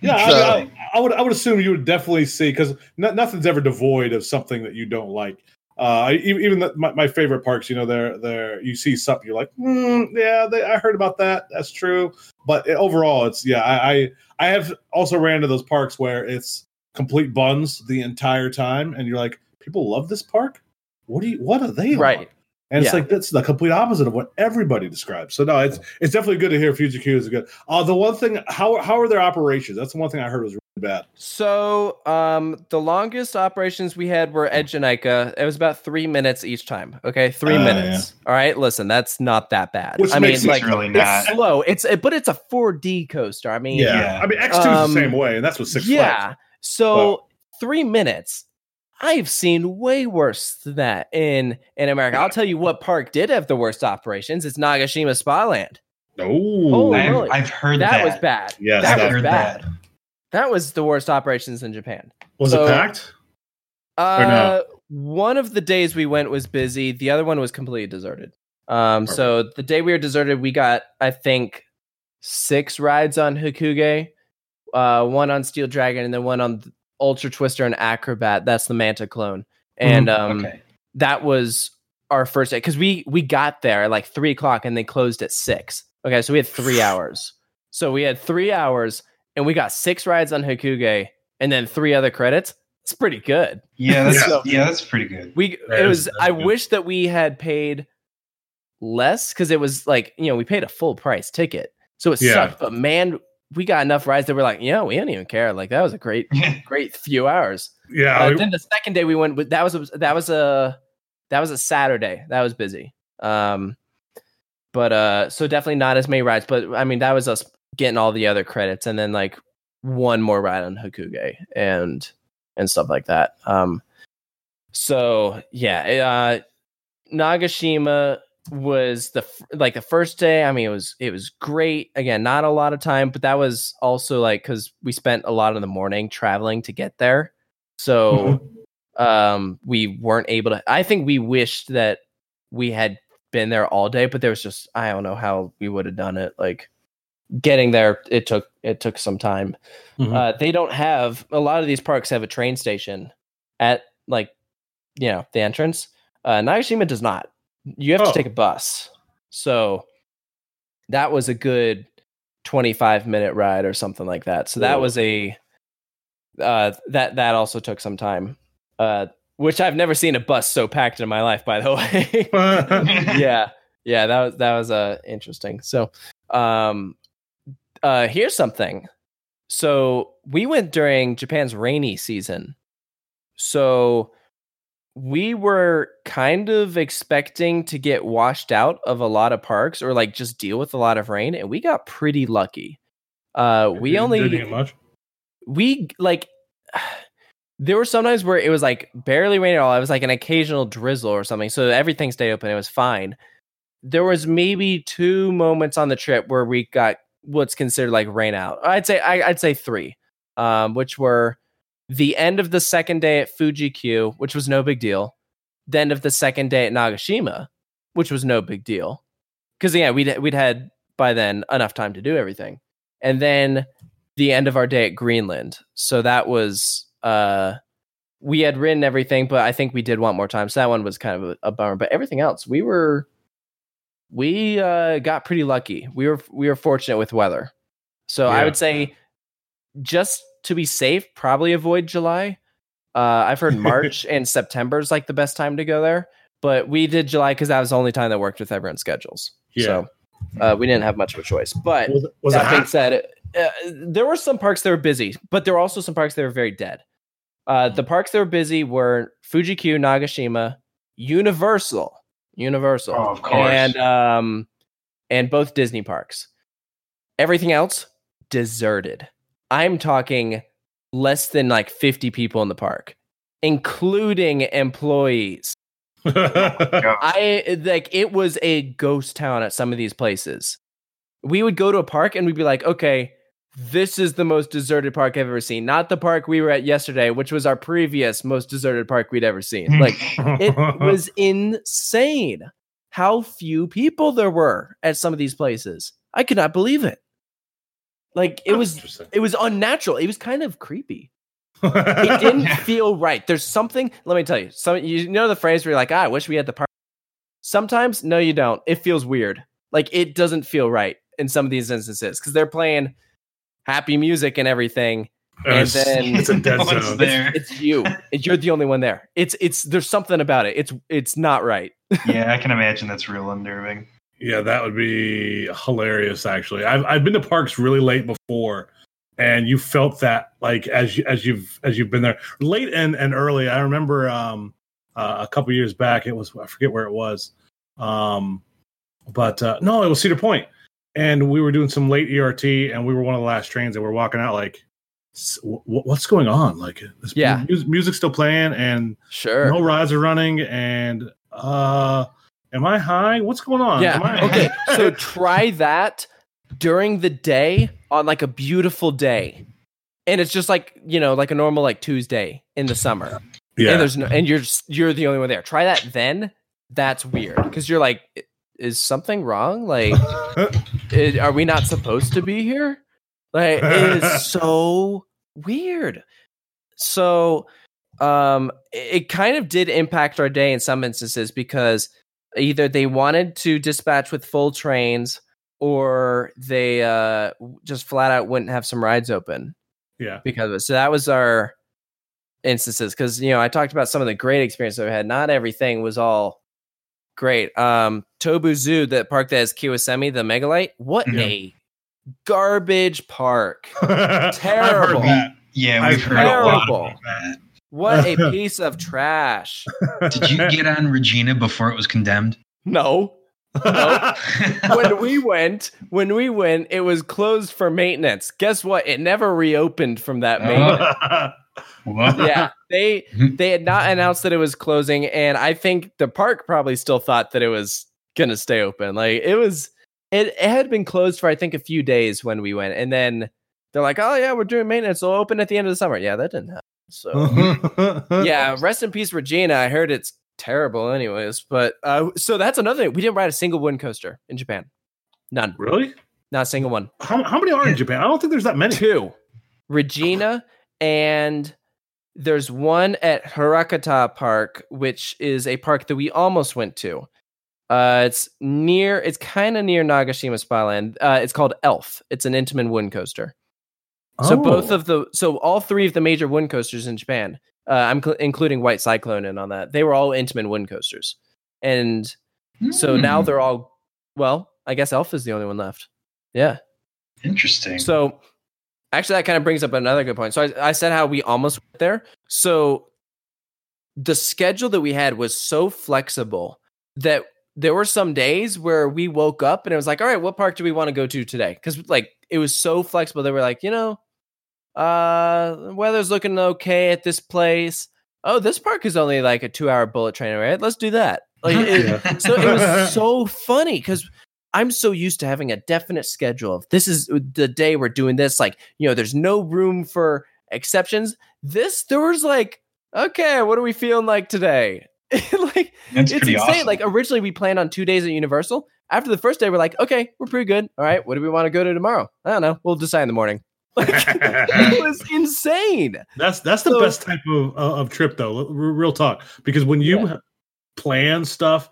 Yeah, I, So- I, I would. I would assume you would definitely see because no, nothing's ever devoid of something that you don't like. Uh, even even the, my, my favorite parks, you know, they're they're you see something you're like, hmm, yeah, they, I heard about that. That's true. But it- overall, it's yeah. I, I I have also ran to those parks where it's complete buns the entire time, and you're like, people love this park. What do you? What are they on? Right. And it's like that's the complete opposite of what everybody describes. So no, it's it's definitely good to hear Fuji Q is good. Uh the one thing how how are their operations? That's the one thing I heard was really bad. So, um, the longest operations we had were Eejanaika. It was about three minutes each time. Okay, three Oh, minutes. All right, listen, that's not that bad. Which I mean, makes It's like really not. it's slow. It's but it's a 4D coaster. I mean, Yeah. I mean X2 is Um, the same way, and that's what six yeah. Flags. So three minutes. I've seen way worse than that in in America. I'll tell you what park did have the worst operations. It's Nagashima Spa Land. Oh, I've. I've heard that, that. was bad. Yes, that that- was heard bad. that. That was the worst operations in Japan. was so- it packed? Uh, one of the days we went was busy. The other one was completely deserted. Um, so the day we were deserted, we got I think six rides on Hakugei, uh, one on Steel Dragon, and then one on Ultra Twister and Acrobat. That's the Manta clone, and um, okay. that was our first day because we we got there at like three o'clock and they closed at six. Okay, so we had three hours. So we had three hours and we got six rides on Hakugei and then three other credits. It's pretty good. Yeah, that's So- yeah, that's pretty good. We That it is- was. that's I good. wish that we had paid less because it was like you know we paid a full price ticket, so it Yeah. sucked. But man, we got enough rides that we're like, yeah, we don't even care. Like that was a great, great few hours. Yeah, Uh, I- then the second day we went, with that was a, that was a that was a Saturday. That was busy. Um, but uh, so definitely not as many rides. But I mean, that was us getting all the other credits, and then like one more ride on Hakugei and and stuff like that. Um, so yeah, uh, Nagashima was the f- like the first day. I mean, it was it was great. Again, not a lot of time, but that was also like because we spent a lot of the morning traveling to get there, so um, we weren't able to. I think we wished that we had been there all day, but there was just I don't know how we would have done it. Like getting there, it took it took some time. Mhm. Uh, they don't have a lot of these parks have a train station at like you know the entrance. Uh, Nagashima does not. You have Oh. to take a bus. So that was a good 25 minute ride or something like that. So that was a uh, that that also took some time. Uh, which I've never seen a bus so packed in my life, by the way. yeah yeah that was that was uh interesting so um uh here's something so we went during japan's rainy season so we were kind of expecting to get washed out of a lot of parks or like just deal with a lot of rain and we got pretty lucky uh we Didn't- only didn't get much. we like there were sometimes where it was like barely raining at all. It was like an occasional drizzle or something. So everything stayed open. It was fine. There was maybe two moments on the trip where we got what's considered like rain out. I'd say I, I'd say three, um, which were the end of the second day at Fuji Q, which was no big deal. The end of the second day at Nagashima, which was no big deal, because yeah, we'd we'd had by then enough time to do everything, and then the end of our day at Greenland. So that was uh we had written everything, but I think we did want more time. So that one was kind of a, a bummer. But everything else, we were we uh got pretty lucky. We were we were fortunate with weather. So I would say just to be safe, probably avoid July. Uh I've heard March and September is like the best time to go there. But we did July because that was the only time that worked with everyone's schedules. Yeah. So uh, we didn't have much of a choice. But Was, was that being said, uh, there were some parks that were busy, but there were also some parks that were very dead. Uh, the parks that were busy were Fuji Q, Nagashima, Universal, Universal, Oh, of course. and um, and both Disney parks. Everything else deserted. I'm talking less than like 50 people in the park, including employees. I like it was a ghost town at some of these places. We would go to a park and we'd be like, okay, this is the most deserted park I've ever seen. Not the park we were at yesterday, which was our previous most deserted park we'd ever seen. Like it was insane how few people there were at some of these places. I could not believe it. Like it was it was unnatural. It was kind of creepy it didn't feel right. There's something. Let me tell you. Some you know the phrase where you're like, ah, I wish we had the park. Sometimes, no, you don't. It feels weird. Like it doesn't feel right in some of these instances because they're playing happy music and everything. and then- it's a dead No one's zone. there. It's you. You're the only one there. It's it's there's something about it. It's it's not right. yeah, I can imagine that's real unnerving. Yeah, that would be hilarious. Actually, I've I've been to parks really late before, and you felt that like as you, as you've as you've been there late and and early. I remember um uh, a couple years back. It was I forget where it was, um, but uh, no, it was Cedar Point, and we were doing some late ERT, and we were one of the last trains, and we're walking out like. "S- What's going on? Like, this Yeah. mu- music's still playing, and Sure. no rides are running, and uh, am I high? What's going on? Am I- Yeah. Okay. So try that during the day on like a beautiful day. And it's just like, you know, like a normal like Tuesday in the summer. yeah, And there's no and you're you're the only one there. Try that then. That's weird cuz you're like is something wrong? Like i- are we not supposed to be here? Like it is so weird. So um it, it kind of did impact our day in some instances because either they wanted to dispatch with full trains or they uh just flat out wouldn't have some rides open yeah. because of it. So that was our instances because you know I talked about some of the great experiences we had. Not everything was all great. Um, Tobu Zoo, that park that has Kawasemi, the megalite. What Mhm. a garbage park! Terrible. Yeah, we've heard a lot terrible. about that. What a piece of trash. Did you get on Regina before it was condemned? No, when we went, when we went, it was closed for maintenance. Guess what? It never reopened from that maintenance. What? yeah, they they had not announced that it was closing, and I think the park probably still thought that it was gonna stay open. Like it was, it, it had been closed for I think a few days when we went, and then they're like, "Oh yeah, we're doing maintenance. It'll open at the end of the summer." Yeah, that didn't happen. So yeah, rest in peace, Regina. I heard it's terrible, anyways. But uh, so that's another thing. We didn't ride a single wind coaster in Japan. None, Really? not a single one. How, how many are in Japan? I don't think there's that many. Two, Regina, and there's one at Hirakata Park, which is a park that we almost went to. Uh, it's near. It's kind of near Nagashima Spa Land. Uh, it's called Elf. It's an Intamin wind coaster. Oh. So both Oh. of the so all three of the major wind coasters in Japan, uh, I'm cl- including White Cyclone in on that. They were all Intamin wind coasters, and so now Hmm, they're all. Well, I guess Elf is the only one left. Yeah. interesting. So actually, that kind of brings up another good point. So I, I said how we almost went there. So the schedule that we had was so flexible that there were some days where we woke up and it was like, all right, what park do we want to go to today? Because like it was so flexible that we're like, you know, uh, weather's looking okay at this place. Oh, this park is only like a two-hour bullet train ride. Let's do that. Like, it, so it was so funny because I'm so used to having a definite schedule of this is the day we're doing this. Like, you know, there's no room for exceptions. This there was like, okay, what are we feeling like today? like That's it's insane. awesome. Like originally we planned on two days at Universal. After the first day, we're like, okay, we're pretty good. All right, what do we want to go to tomorrow? I don't know. We'll decide in the morning. Like, it was insane. That's that's the So- best type of uh, of trip though. Real talk, because when you Yeah. plan stuff,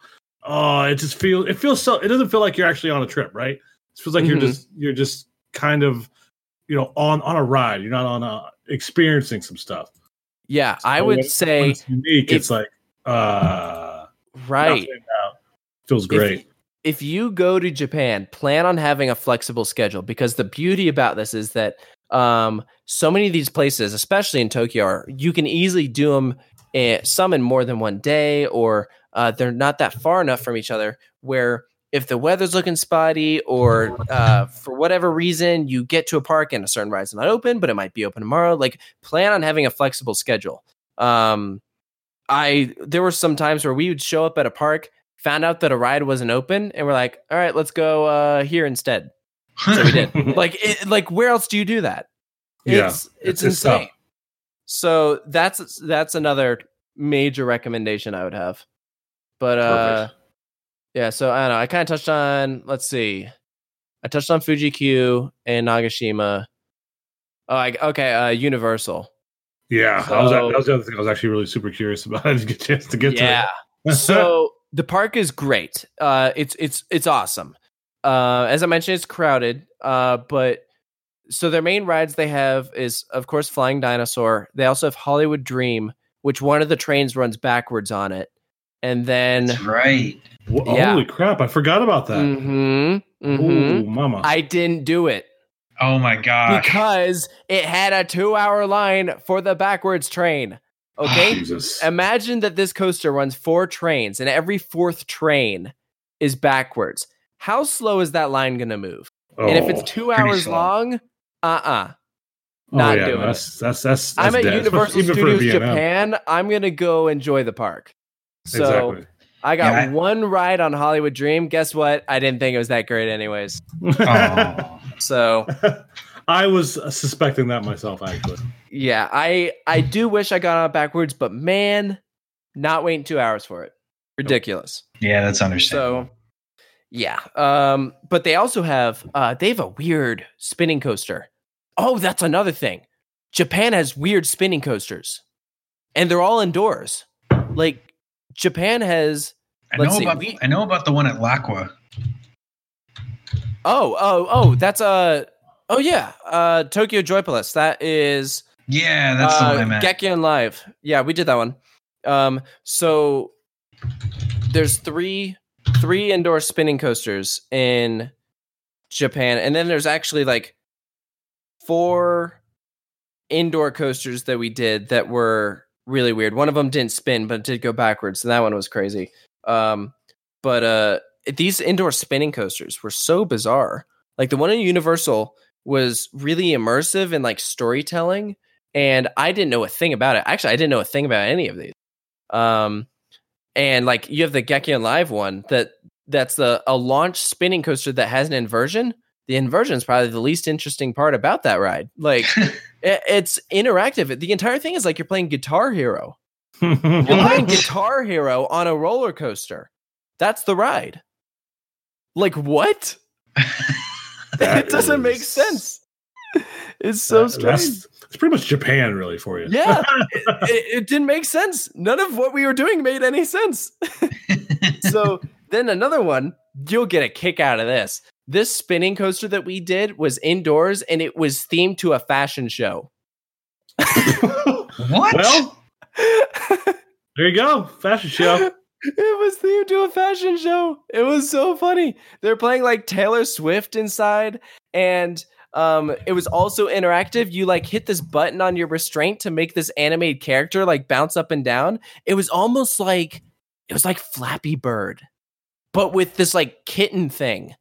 oh, it just feels it feels so. It doesn't feel like you're actually on a trip, right? It feels like you're Mhm. just you're just kind of you know on on a ride. You're not on a experiencing some stuff. Yeah, I would when- say it's unique. if- it's like uh, right. feels great. if you go to Japan, plan on having a flexible schedule because the beauty about this is that um, so many of these places, especially in Tokyo, are you can easily do them eh, some in more than one day, or uh, they're not that far enough from each other. Where if the weather's looking spotty, or uh, for whatever reason you get to a park and a certain ride's not open, but it might be open tomorrow, like plan on having a flexible schedule. Um, I there were some times where we would show up at a park found out that a ride wasn't open and we're like all right let's go uh here instead. So we did. Like it, like where else do you do that? Yeah, it's it's it's, insane. So that's that's another major recommendation i would have but uh Perfect. yeah so i don't know i kind of touched on let's see i touched on fuji q and nagashima oh I, okay uh universal Yeah, that, was, that was the other thing I was actually really super curious about. I didn't get a chance to get yeah to it. so the park is great. Uh, it's it's it's awesome. Uh, as I mentioned, it's crowded. Uh, but so their main rides they have is of course Flying Dinosaur. They also have Hollywood Dream, which one of the trains runs backwards on it, and then That's right. Wha- yeah. Holy crap! I forgot about that. Mhm, mhm. Ooh, mama. I didn't do it Oh my god! because it had a two-hour line for the backwards train. Okay, Jesus. Imagine that this coaster runs four trains and every fourth train is backwards. How slow is that line going to move? and if it's Oh. two hours slow. long, uh uh Oh, not yeah, doing that's, That's that's that's. I'm at dead, Universal even for a Studios Japan. I'm going to go enjoy the park. So Exactly. I got Yeah, I- one ride on Hollywood Dream. Guess what? I didn't think it was that great, anyways. Oh. So I was suspecting that myself, actually. yeah, I I do wish I got on backwards, but man, not waiting two hours for it. Ridiculous. Yeah, that's understandable. So yeah. Um, but they also have uh they have a weird spinning coaster. Oh, that's another thing. Japan has weird spinning coasters. And they're all indoors. Like Japan has I know see, about we- I know about the one at Laqua. oh, oh, oh, that's uh oh yeah, uh Tokyo Joypolis. That is Yeah, that's the uh, one I. Gekion Live. Yeah, we did that one. Um, so there's three three indoor spinning coasters in Japan, and then there's actually like four indoor coasters that we did that were really weird. One of them didn't spin, but it did go backwards, and that one was crazy. Um, but uh, these indoor spinning coasters were so bizarre. Like the one in Universal was really immersive and like storytelling, and I didn't know a thing about it. Actually, I didn't know a thing about any of these. Um, and like you have the Gekion Live one that that's the a launch spinning coaster that has an inversion. The inversion is probably the least interesting part about that ride. Like it, it's interactive. The entire thing is like you're playing Guitar Hero. You're playing Guitar Hero on a roller coaster. That's the ride. Like what? It doesn't make sense. It's so That- strange. It's pretty much Japan, really, for you. Yeah, it, it- it didn't make sense. None of what we were doing made any sense. so then another one, you'll get a kick out of this. This spinning coaster that we did was indoors and it was themed to a fashion show. what? well, there you go. Fashion show. It was themed to a fashion show. It was so funny. They're playing like Taylor Swift inside, and um, it was also interactive. You like hit this button on your restraint to make this animated character like bounce up and down. It was almost like it was like Flappy Bird, but with this like kitten thing.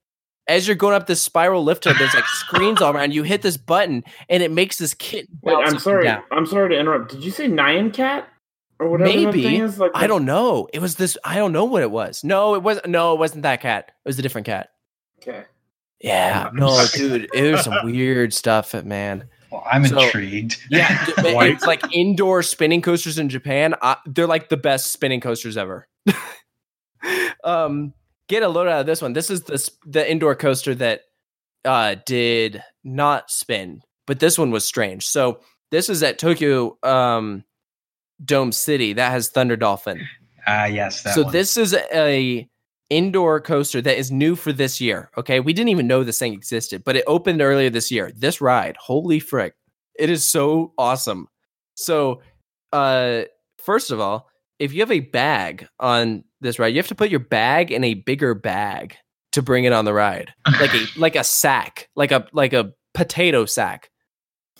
As you're going up this spiral lift hill, there's like screens all around. You hit this button, and it makes this kitten. Wait, I'm sorry. down. I'm sorry to interrupt. Did you say Nyan Cat or whatever that Maybe. thing is? Like I don't know. It was this. I don't know what it was. No, it was no. It wasn't that cat. It was a different cat. Okay. Yeah, no, dude, it was some weird stuff, man. Well, I'm So- intrigued. Yeah, it's like indoor spinning coasters in Japan. I, they're like the best spinning coasters ever. um, get a load out of this one. This is the the indoor coaster that uh did not spin, but this one was strange. So this is at Tokyo um Dome City that has Thunder Dolphin. Ah, yes. That so one. this is a indoor coaster that is new for this year. Okay, we didn't even know this thing existed, but it opened earlier this year. This ride, holy frick, it is so awesome. So, uh, first of all, if you have a bag on this ride, you have to put your bag in a bigger bag to bring it on the ride, like a like a sack, like a like a potato sack.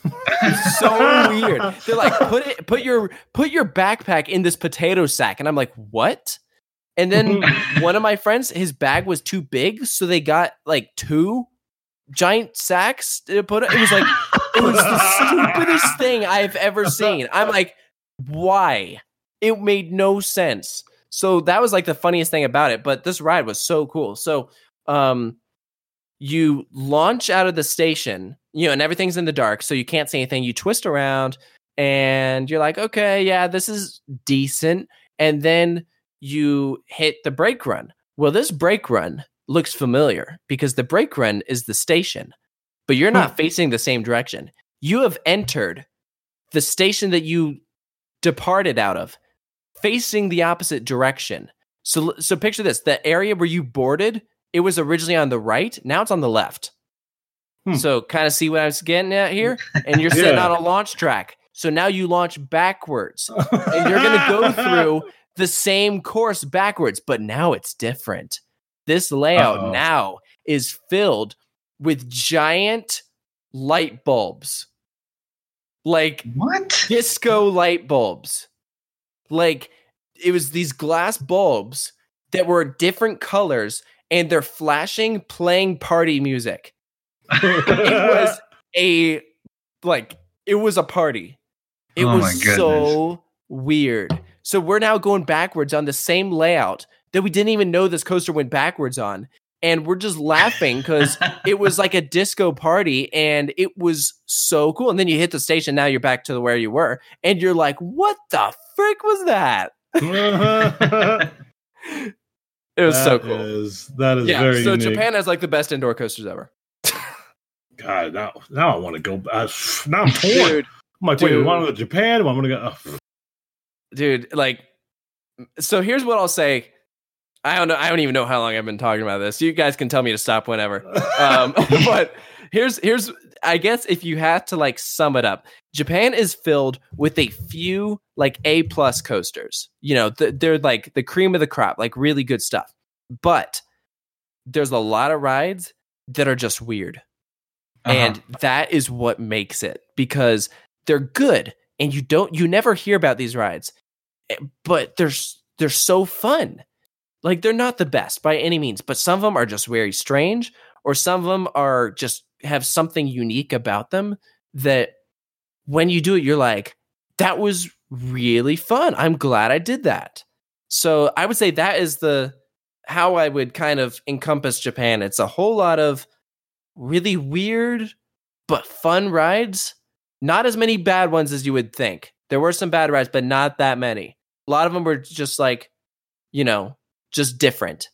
It's so weird. They're like, put it, put your, put your backpack in this potato sack, and I'm like, what? And then one of my friends, his bag was too big, so they got like two giant sacks to put it. It was like, it was the stupidest thing I've ever seen. I'm like, why? It made no sense. So that was like the funniest thing about it. But this ride was so cool. So, um, you launch out of the station, you know, and everything's in the dark, so you can't see anything. You twist around and you're like, okay, yeah, this is decent. And then you hit the brake run. Well, this brake run looks familiar because the brake run is the station, but you're not facing the same direction. You have entered the station that you departed out of, facing the opposite direction. So, so picture this: the area where you boarded, it was originally on the right. Now it's on the left. Hmm. So, kind of see what I was getting at here. And you're sitting Yeah. on a launch track. So now you launch backwards, and you're going to go through the same course backwards, but now it's different. This layout Uh-oh. now is filled with giant light bulbs, like what? disco light bulbs. Like it was these glass bulbs that were different colors and they're flashing, playing party music. It was a like it was a party. It Oh was so weird. So we're now going backwards on the same layout that we didn't even know this coaster went backwards on. And we're just laughing because it was like a disco party and it was so cool. And then you hit the station, now you're back to the where you were, and you're like, what the frick was that? It was so cool. is- that is yeah, very so unique. Japan has like the best indoor coasters ever. God, now now I want to go. Uh, now I'm torn. Dude, I'm like, wait, dude. want to go to Japan? Do I want to go? Oh, dude, like so here's what I'll say. I don't know, I don't even know how long I've been talking about this. You guys can tell me to stop whenever. um, but here's here's I guess if you had to like sum it up, Japan is filled with a few like A plus coasters. You know, th- they're like the cream of the crop, like really good stuff. But there's a lot of rides that are just weird, Uh-huh. and that is what makes it because they're good, and you don't you never hear about these rides, eh, but they're they're so fun. Like they're not the best by any means, but some of them are just very strange, or some of them are just have something unique about them that when you do it, you're like, that was really fun. I'm glad I did that. So I would say that is the how I would kind of encompass Japan. It's a whole lot of really weird but fun rides. Not as many bad ones as you would think. There were some bad rides, but not that many. A lot of them were just like, you know, just different.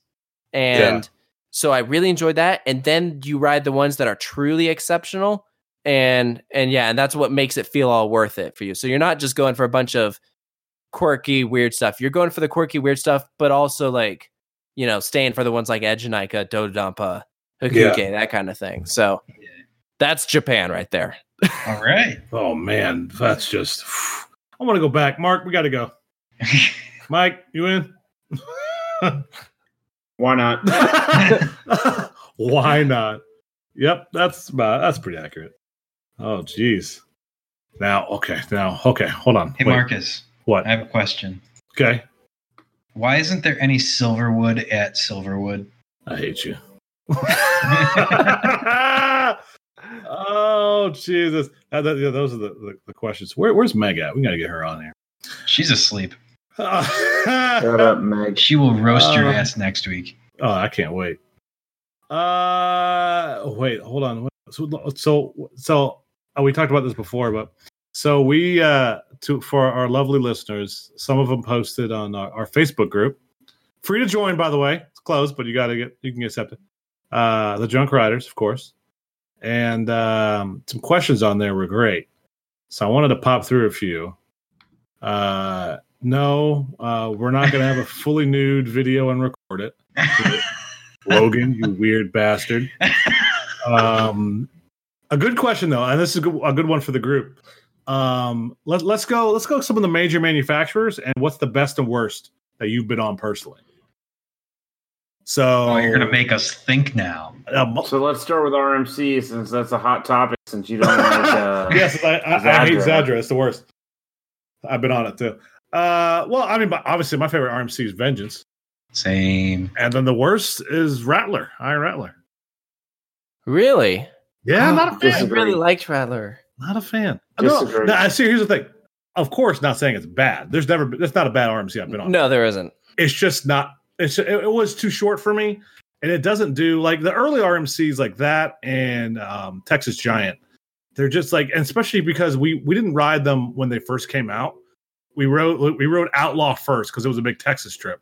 And Yeah. so I really enjoyed that. And then you ride the ones that are truly exceptional. And and yeah, and that's what makes it feel all worth it for you. So you're not just going for a bunch of quirky, weird stuff. You're going for the quirky, weird stuff, but also like, you know, staying for the ones like Eejanaika, Dodonpa, Hakugei, that kind of thing. So that's Japan right there. All right. Oh man, that's just. I want to go back. Mark, we got to go. Mike, you in? Why not? Why not? Yep, that's about that's pretty accurate. Oh jeez. Now, okay, now, okay, hold on. Hey, Wait, Marcus, What? I have a question. Okay, Why isn't there any Silverwood at Silverwood? I hate you. oh Jesus! Uh, that- yeah, those are the, the, the questions. Where, where's Meg at? We got to get her on here. She's asleep. Shut up, Meg. She will roast your Uh, ass next week. Oh, I can't wait. Uh, wait, hold on. So, so, so uh, we talked about this before, but so we uh to for our lovely listeners, some of them posted on our, our Facebook group. Free to join, by the way. It's closed, but you got to get you can get accepted. Uh, the Drunk Riders, of course, and um, some questions on there were great. So I wanted to pop through a few. Uh, no, uh, we're not going to have a fully nude video and record it. Logan, you weird bastard. Um, a good question though, and this is a good, one for the group. Um, let, let's go. Let's go. Some of the major manufacturers and what's the best and worst that you've been on personally. So oh, you're gonna make us think now. Um, So let's start with RMC since that's a hot topic. Since you don't like, uh, yes, I, I, I hate Zadra. Zadra. It's the worst. I've been on it too. Uh, well, I mean, but obviously, my favorite RMC is Vengeance, Same. and then the worst is Rattler, Iron Rattler. Really? Yeah, Oh, not a I fan. Disagree. really liked Rattler. Not a fan. No, Disagree. no, I see. Here's the thing. Of course, not saying it's bad. There's never. That's not a bad RMC I've been on. No, there isn't. it's just not. It's it, it was too short for me, and it doesn't do like the early RMCs like that and um, Texas Giant. They're just like, and especially because we we didn't ride them when they first came out. We rode we rode Outlaw first because it was a big Texas trip.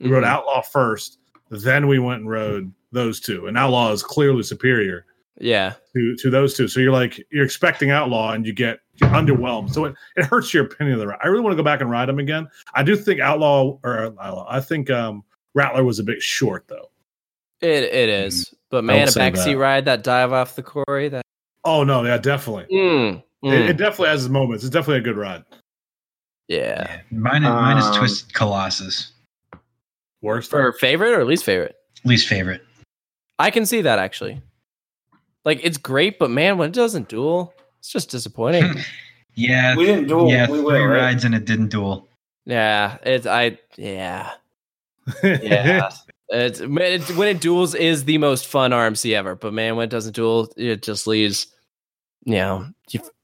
We rode Mhm. Outlaw first, then we went and rode those two, and Outlaw is clearly superior Yeah. to to those two. So you're like you're expecting Outlaw and you get you're underwhelmed. So it, it hurts your opinion of the ride. I really want to go back and ride them again. I do think Outlaw or Outlaw, I think um Rattler was a bit short though. It it is. But man, a Mm-hmm. backseat ride that dive off the quarry that Oh no, yeah, definitely. Mm, It, mm, it definitely has its moments. It's definitely a good ride. Yeah. Yeah. Mine, is- mine is Um, Twist Colossus. Worst For favorite or least favorite? Least favorite. I can see that actually. Like it's great, but man, when it doesn't duel, it's just disappointing. Yeah. we didn't duel. yeah, we three went, right? rides and it didn't duel. yeah, it's I yeah. Yeah. It's, man, it's when it duels is the most fun RMC ever, but man, when it doesn't duel, it just leaves you know,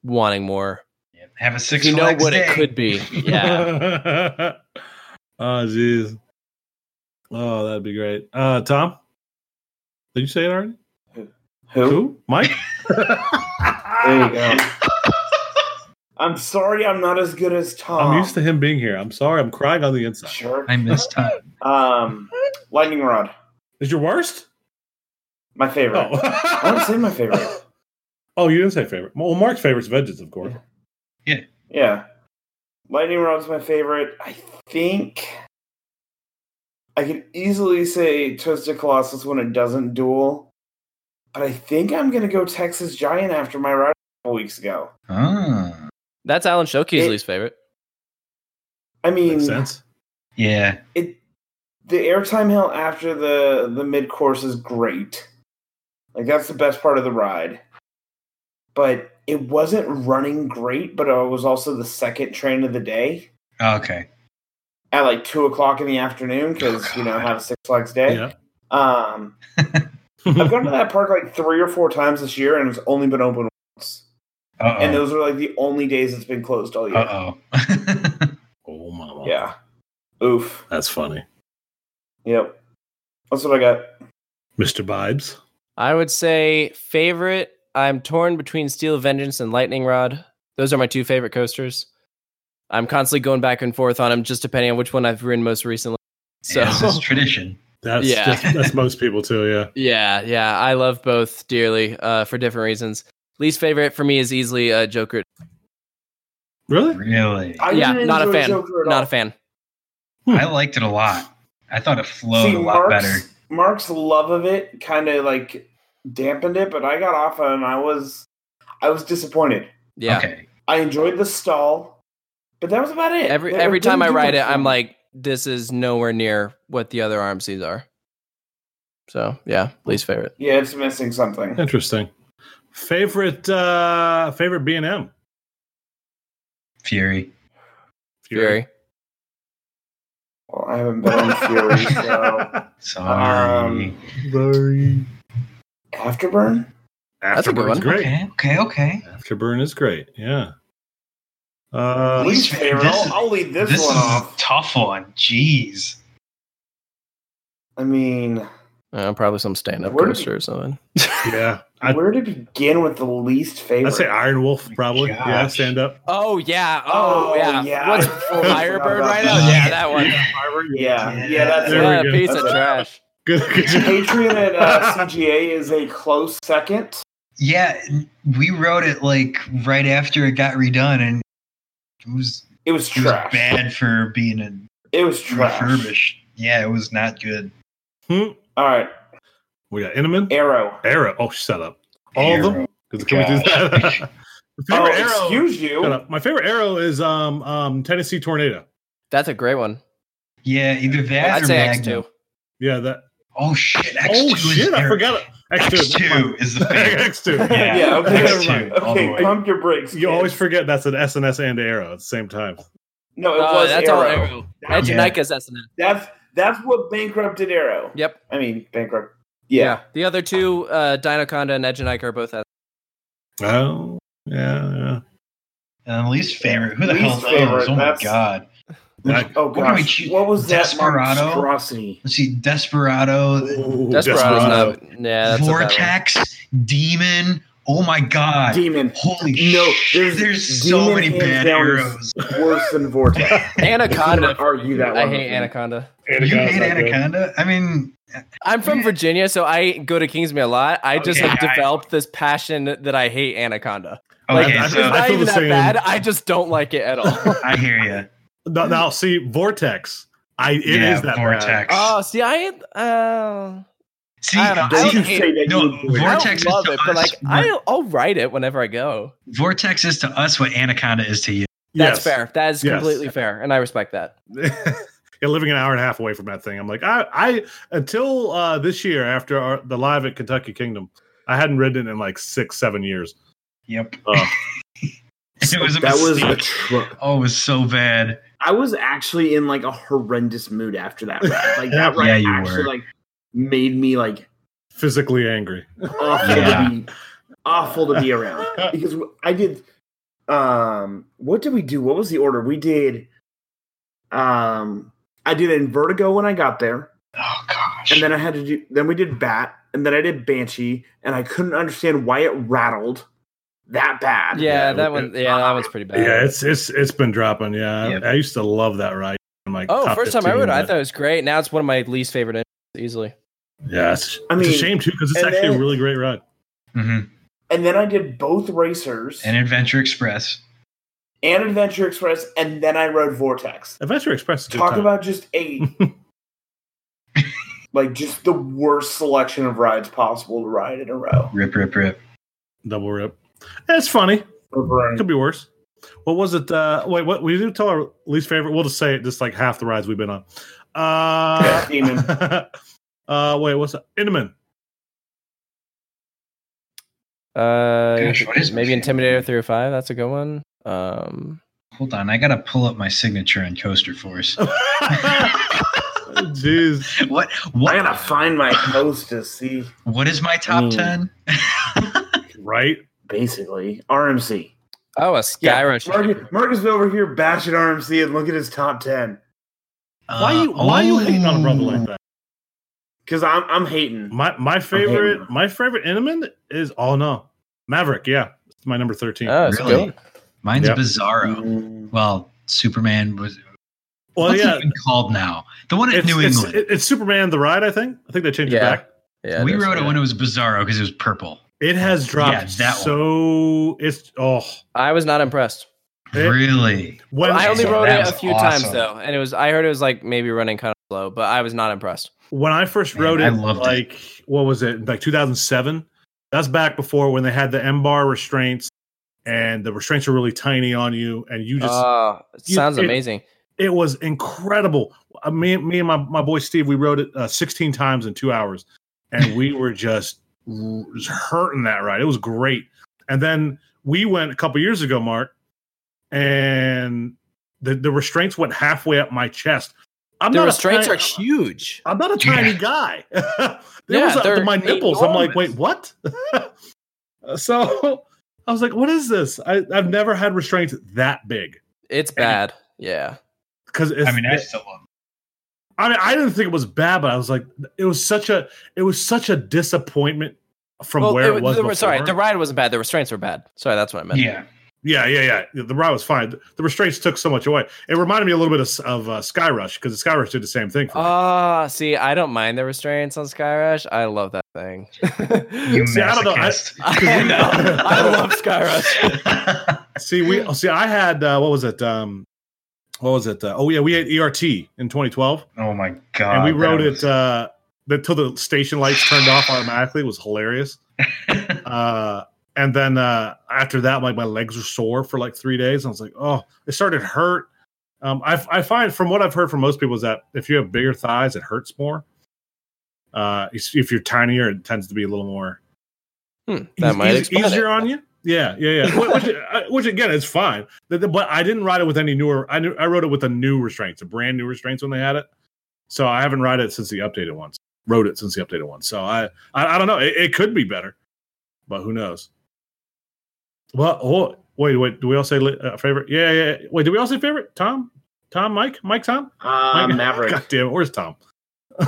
wanting more. Yeah. Have a Six you know what day. it could be. Yeah. oh jeez. Oh, that'd be great. Uh Tom? Did you say it already? Who? Who? Mike? There you go. I'm sorry, I'm not as good as Tom. I'm used to him being here. I'm sorry. I'm crying on the inside. Sure. I missed time. Um, lightning rod, Is your worst? my favorite. Oh. I didn't say my favorite. Oh, you didn't say favorite. Well, Mark's favorite's Vengeance, of course. Yeah, lightning rod's my favorite. I think I could easily say Twisted Colossus when it doesn't duel, but I think I'm gonna go Texas Giant after my ride a couple weeks ago. Ah. That's Alan Shoki's It- least favorite. I mean, Makes sense. Yeah. it the airtime hill after the the mid course is great. Like that's the best part of the ride. But it wasn't running great, but it was also the second train of the day. Okay. at like two o'clock in the afternoon because Oh, you know God. have a Six Flags day. Yeah. Um, I've gone to that park like three or four times this year, and it's only been open once. Uh And oh. those are like the only days it's been closed all year. Uh oh. oh my. God. Yeah. Oof. That's funny. Yep. That's what I got. Mr. Vibes. I would say favorite. I'm torn between Steel Vengeance and Lightning Rod. Those are my two favorite coasters. I'm constantly going back and forth on them, just depending on which one I've ridden most recently. So Yeah, this is tradition. That's Yeah. just, that's most people too. Yeah. yeah, yeah, I love both dearly uh, for different reasons. Least favorite for me is easily uh, Joker. Really? Really? I yeah, didn't a fan. Not all. a fan. I liked it a lot. I thought it flowed See, a lot Mark's, better. Mark's love of it kind of like dampened it, but I got off and I was I was disappointed. Yeah. Okay. I enjoyed the stall, but that was about it. Every It- every it time I ride it, for I'm like, this is nowhere near what the other RMCs are. So yeah, least favorite. yeah, it's missing something. Interesting. Favorite uh favorite B and M. Fury. Fury. Well, I haven't been on Fury, so Sorry. Um, Sorry. Afterburn. That's a good one. great. okay. Okay. Okay. Afterburn is great. Yeah. Uh, Least favorite. is- I'll, I'll leave this, This one is off. a tough one. Jeez. I mean, Uh, probably some stand up Where did coaster or something. yeah. I, where to begin with the least favorite? I'd say Iron Wolf probably. gosh. Yeah, stand up. Oh yeah. Oh, Oh, yeah. yeah. What's I Firebird right now? that. Yeah, that one. Yeah, Yeah. yeah, that's There yeah, we go. piece of That's it. trash. Good. good job. Patriot at uh, CGA is a close second. Yeah, we wrote it like right after it got redone, and it was It was it was bad for being a It was trash. refurbished. Yeah, it was not good. Hmm. All right, We got Intamin. Arrow. Arrow. Oh, shut up. All of them. Arrow. 'Cause Can we do that? My Oh, favorite arrow. excuse you. My favorite arrow is um um Tennessee Tornado. That's a great one. Yeah, either that I'd or say X Magnum. two. Yeah, that. Oh shit! X2 oh is shit! I there. forgot it. X two. X2 is the favorite. X two. Yeah. Yeah, okay. Never mind. X2, all Okay, pump your brakes. You always forget that's an S&S and arrow at the same time. No, it Uh, was that's Arrow. all Arrow. Edge Yeah. Nika's SNN. That's that's what bankrupted Arrow. Yep. I mean, bankrupt. Yeah. The other two, uh, Dinoconda and Edge Nika are both S. Oh, yeah, yeah. And least favorite. Who the Least hell favorite, knows? Oh my god. Like, Oh What do we gosh, choose? what was that Desperado? monstrosity? Let's see. Desperado. Ooh, Desperado's Desperado. not. Yeah, that's a bad one. Vortex. Demon. Oh my god. Demon. Holy No, shit. there's, There's so many bad down arrows. Worse than Vortex. Anaconda. Can't argue that I hate with. Anaconda. You hate not good. Anaconda? I mean, I'm from Virginia, so I go to Kingsmere a lot. I just Okay, have I- developed this passion that I hate Anaconda. okay, Like, I- it's I- so not feel even the that same. bad. I just don't like it at all. I hear you. Now, now, see, Vortex. I it is yeah, that bad. Vortex. oh, see, I uh, see, I don't know. I Don't don't hate- say no, you enjoy it. Vortex I is love to it, but us like what- I, I'll write it whenever I go. Vortex is to us what Anaconda is to you. That's Yes. fair. That is Yes. completely fair, and I respect that. yeah, living an hour and a half away from that thing. I'm like, I, I until uh, this year after our, the live at Kentucky Kingdom, I hadn't ridden it in like six, seven years. Yep. Oh. it was a that was mistake. a tr- oh, it was so bad. I was actually in like a horrendous mood after that ride. Like that ride Yeah, you actually were. like made me like Physically angry. awful Yeah. to be awful to be around because I did. Um, what did we do? What was the order? We did. Um, I did in Vertigo when I got there, Oh gosh. and then I had to do. Then we did Bat, and then I did Banshee, and I couldn't understand why it rattled that bad. Yeah, Yeah, that okay. one. Yeah, that one's pretty bad. Yeah, it's it's it's been dropping. Yeah, Yep. I, I used to love that ride. Like, Oh, top first time I rode it, I thought it was great. Now it's one of my least favorite engines, easily. Yeah, it's, I it's mean, a shame too because it's actually then- a really great ride. Mm-hmm. And then I did both racers And Adventure Express. and Adventure Express, and then I rode Vortex. Adventure Express is a good Talk time. about just a like just the worst selection of rides possible to ride in a row. Rip, rip, rip. double rip. It's funny. Could be worse. What was it? Uh, wait, what we do tell our least favorite? We'll just say it. Just like half the rides we've been on. Uh, Demon. uh, wait, what's that? Intamin. Uh, Gosh, what is maybe? Intimidator three or five. That's a good one. Um, Hold on, I gotta pull up my signature on Coaster Force. Jeez. what? I What? gotta find my post to see. What is my top Mm. ten? Right? Basically, RMC. Oh, a Skyrush. Marcus, Marcus is over here bashing RMC and look at his top ten. Uh, why you why you oh. hating on a brother like that? Because I'm I'm hating. My my favorite hating. my favorite Intamin is oh no. Maverick, yeah. It's my number 13. Oh, Really? good. Mine's Yep. Bizarro. Well, Superman was. well, what's yeah. it even called now? The one in It's, New it's, England. it's Superman the Ride, I think. I think they changed Yeah. it back. Yeah, we that's wrote it when it was Bizarro because it was purple. It has dropped Yeah, that one. so it's oh I was not impressed. It- really? when I only So wrote that it a few awesome. times though, and it was I heard it was like maybe running kind of slow, but I was not impressed. when I first Man, wrote I it, loved it. like what was it, like 2007? That's back before when they had the M bar restraints, and the restraints were really tiny on you, and you just Oh, it you- sounds it- amazing. it was incredible. Uh, me, me and my, my boy Steve, we wrote it uh, 16 times in two hours, and we were just, r- just hurting that ride. It was great. And then we went a couple years ago, Mark, and the, the restraints went halfway up my chest. I'm The not a restraints tiny- are huge. I'm not a tiny Yeah. guy. there Yeah, was a, they're my nipples. I'm like, wait, what? Uh, so I was like, what is this? I, I've never had restraints that big It's bad. Yeah. because I mean, I still love. I mean, I didn't think it was bad, but I was like, it was such a, it was such a disappointment from Well, where it, it- was. the- sorry, the ride wasn't bad. The restraints were bad. Sorry, that's what I meant. Yeah, yeah, yeah, yeah. The ride was fine. The restraints took so much away. It reminded me a little bit of, of uh, Sky Rush because Sky Rush did the same thing for me. Ah, see, I don't mind the restraints on Sky Rush. I love that thing. you See, I don't know, I- masochist. I know. I love Skyrush. see, we see. I had uh, what was it? Um, what was it? Uh, oh yeah, we had ERT in 2012, oh my god! and we that wrote was- it uh, until the station lights turned off automatically. It was hilarious. uh, and then uh, after that, like my legs were sore for like three days. I was like, oh, it started hurt. Um, I, I find from what I've heard from most people is that if you have bigger thighs, it hurts more. Uh, if if you're tinier, it tends to be a little more Hmm, that eas- might eas- explain easier it. on you. Yeah, yeah, yeah. which, which, uh, again is fine. But I didn't write it with any newer. I knew I wrote it with the new restraints, the brand new restraints when they had it. So I haven't write it since the updated ones. Wrote it since the updated one. So I I, I don't know. It, it could be better, but who knows? Well, oh, wait, wait. Do we all say uh, favorite? Yeah, yeah. yeah. Wait, do we all say favorite? Tom, Tom, Mike, Mike, Tom. Uh, Mike? Maverick. God damn it, where's Tom?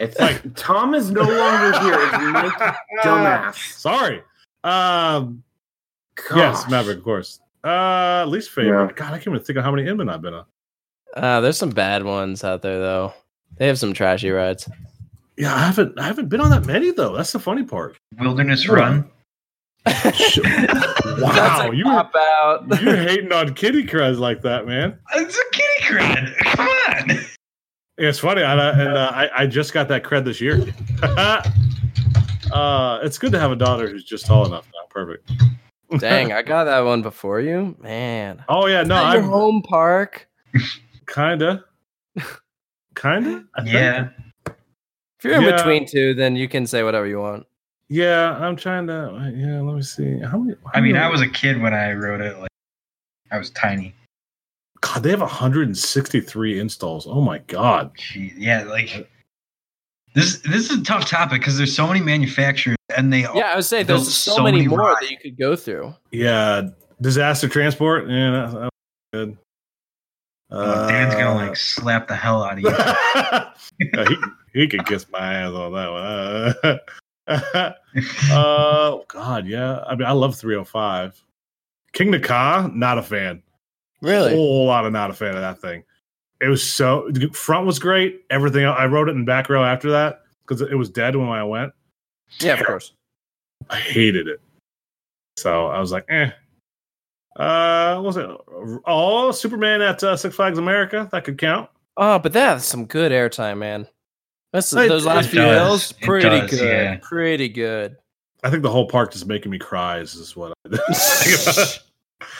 It's Mike. Tom is no longer here. It's Mike Dumbass. Sorry. Um, yes, Maverick, of course. Uh, least favorite. Yeah. God, I can't even think of how many Intamin I've been on. Uh, there's some bad ones out there though. They have some trashy rides. Yeah, I haven't. I haven't been on that many though. That's the funny part. Wilderness Hold Run. Wow, That's a you cop out. you're hating on kitty cries like that, man. It's a kitty cred. Come on. It's funny, I, and uh, I, I just got that cred this year. uh, it's good to have a daughter who's just tall enough. Now, perfect. Dang, I got that one before you, man. Oh yeah, no, At I'm home park. kinda, kinda. I think. Yeah. If you're in Yeah. between two, then you can say whatever you want. yeah. I'm trying to. Uh, yeah, let me see. How many? how I mean, many- I was a kid when I wrote it. Like, I was tiny. God, they have 163 installs. Oh my god. Gee, yeah, like this. This is a tough topic because there's so many manufacturers, and they Yeah, I would say there's so, many, more rides. that you could go through. Yeah, disaster transport. Yeah, that, that good. Oh, Dan's gonna Uh, like slap the hell out of you. Yeah, he, he could kiss my ass on that one. Uh, uh, God, yeah. I mean, I love 305. Kingda Ka, not a fan. Really? A whole lot of not a fan of that thing. It was so the front was great. Everything else, I wrote it in back row after that because it was dead when I went. Yeah, of course. I hated it. So I was like, eh. Uh, what was it? Oh, Superman at uh, Six Flags America. That could count. Oh, but that's some good airtime, man. That's It- those last few hills, pretty does, good. yeah. Pretty good. I think the whole park just making me cry is just what I think about.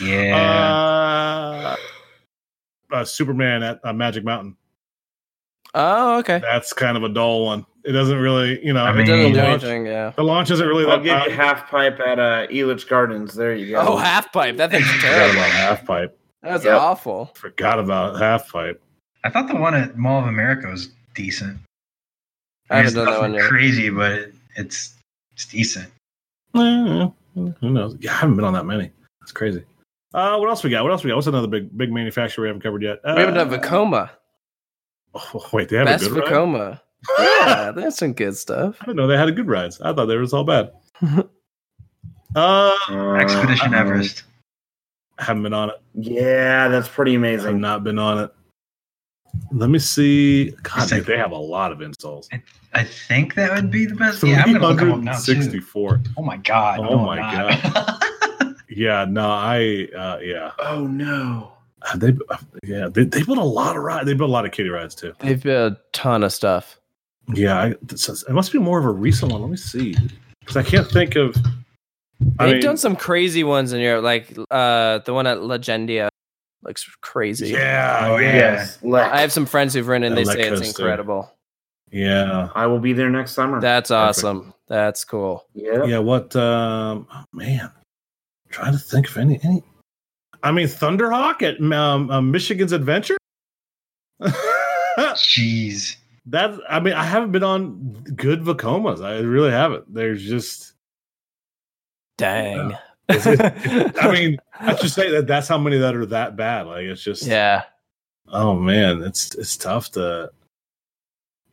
Yeah. Uh, uh, Superman at uh, Magic Mountain. Oh, okay. That's kind of a dull one. It doesn't really, you know, I mean- doesn't Doesn't do launch- anything, yeah. The launch isn't really I'll that give bad. you half pipe at uh, Elitch Gardens. There you go. Oh, half pipe. That thing's I forgot terrible. about half pipe. That's Yep. awful. Forgot about half pipe. I thought the one at Mall of America was decent. I haven't it's done that one yet. crazy, but it, it's it's decent. Eh, who knows? Yeah, I haven't been on that many. That's crazy. Uh, what else we got? What else we got? What's another big big manufacturer we haven't covered yet? Uh, We haven't done Vekoma. Oh, wait, they have Best a good ride? Vekoma. Yeah, that's some good stuff. I didn't know they had a good rides. I thought they was all bad. uh, Expedition Uh, Everest. haven't been on it. Yeah, that's pretty amazing. I've amazing. not been on it. Let me see. God, It's like- dude, they have a lot of installs. I think that would be the best. Yeah, I'm gonna look them up now too. 364. Oh my god! Oh no, my I'm not. Yeah, no, I uh, yeah, Oh no. Uh, they uh, yeah they, they built a lot of rides. They built a lot of kiddie rides too. They've built a ton of stuff. Yeah, I, this is- it must be more of a recent one. Let me see because I can't think of. I They've mean, done some crazy ones in Europe, like uh, the one at Legendia looks crazy. yeah, Oh, yeah, yeah. Yes. Lex. I have some friends who've ridden, and they Yeah, say it's Coaster. incredible. yeah, I will be there next summer. That's Perfect. awesome. That's cool. yeah. yeah. What? Um, oh, man, trying to think of any any. I mean, Thunderhawk at um, uh, Michigan's Adventure. Jeez. that I mean, I haven't been on good Vekomas. I really haven't. There's just. Dang. Is it- I mean, I should say that that's how many that are that bad. Like it's just. yeah. Oh man, it's it's tough to.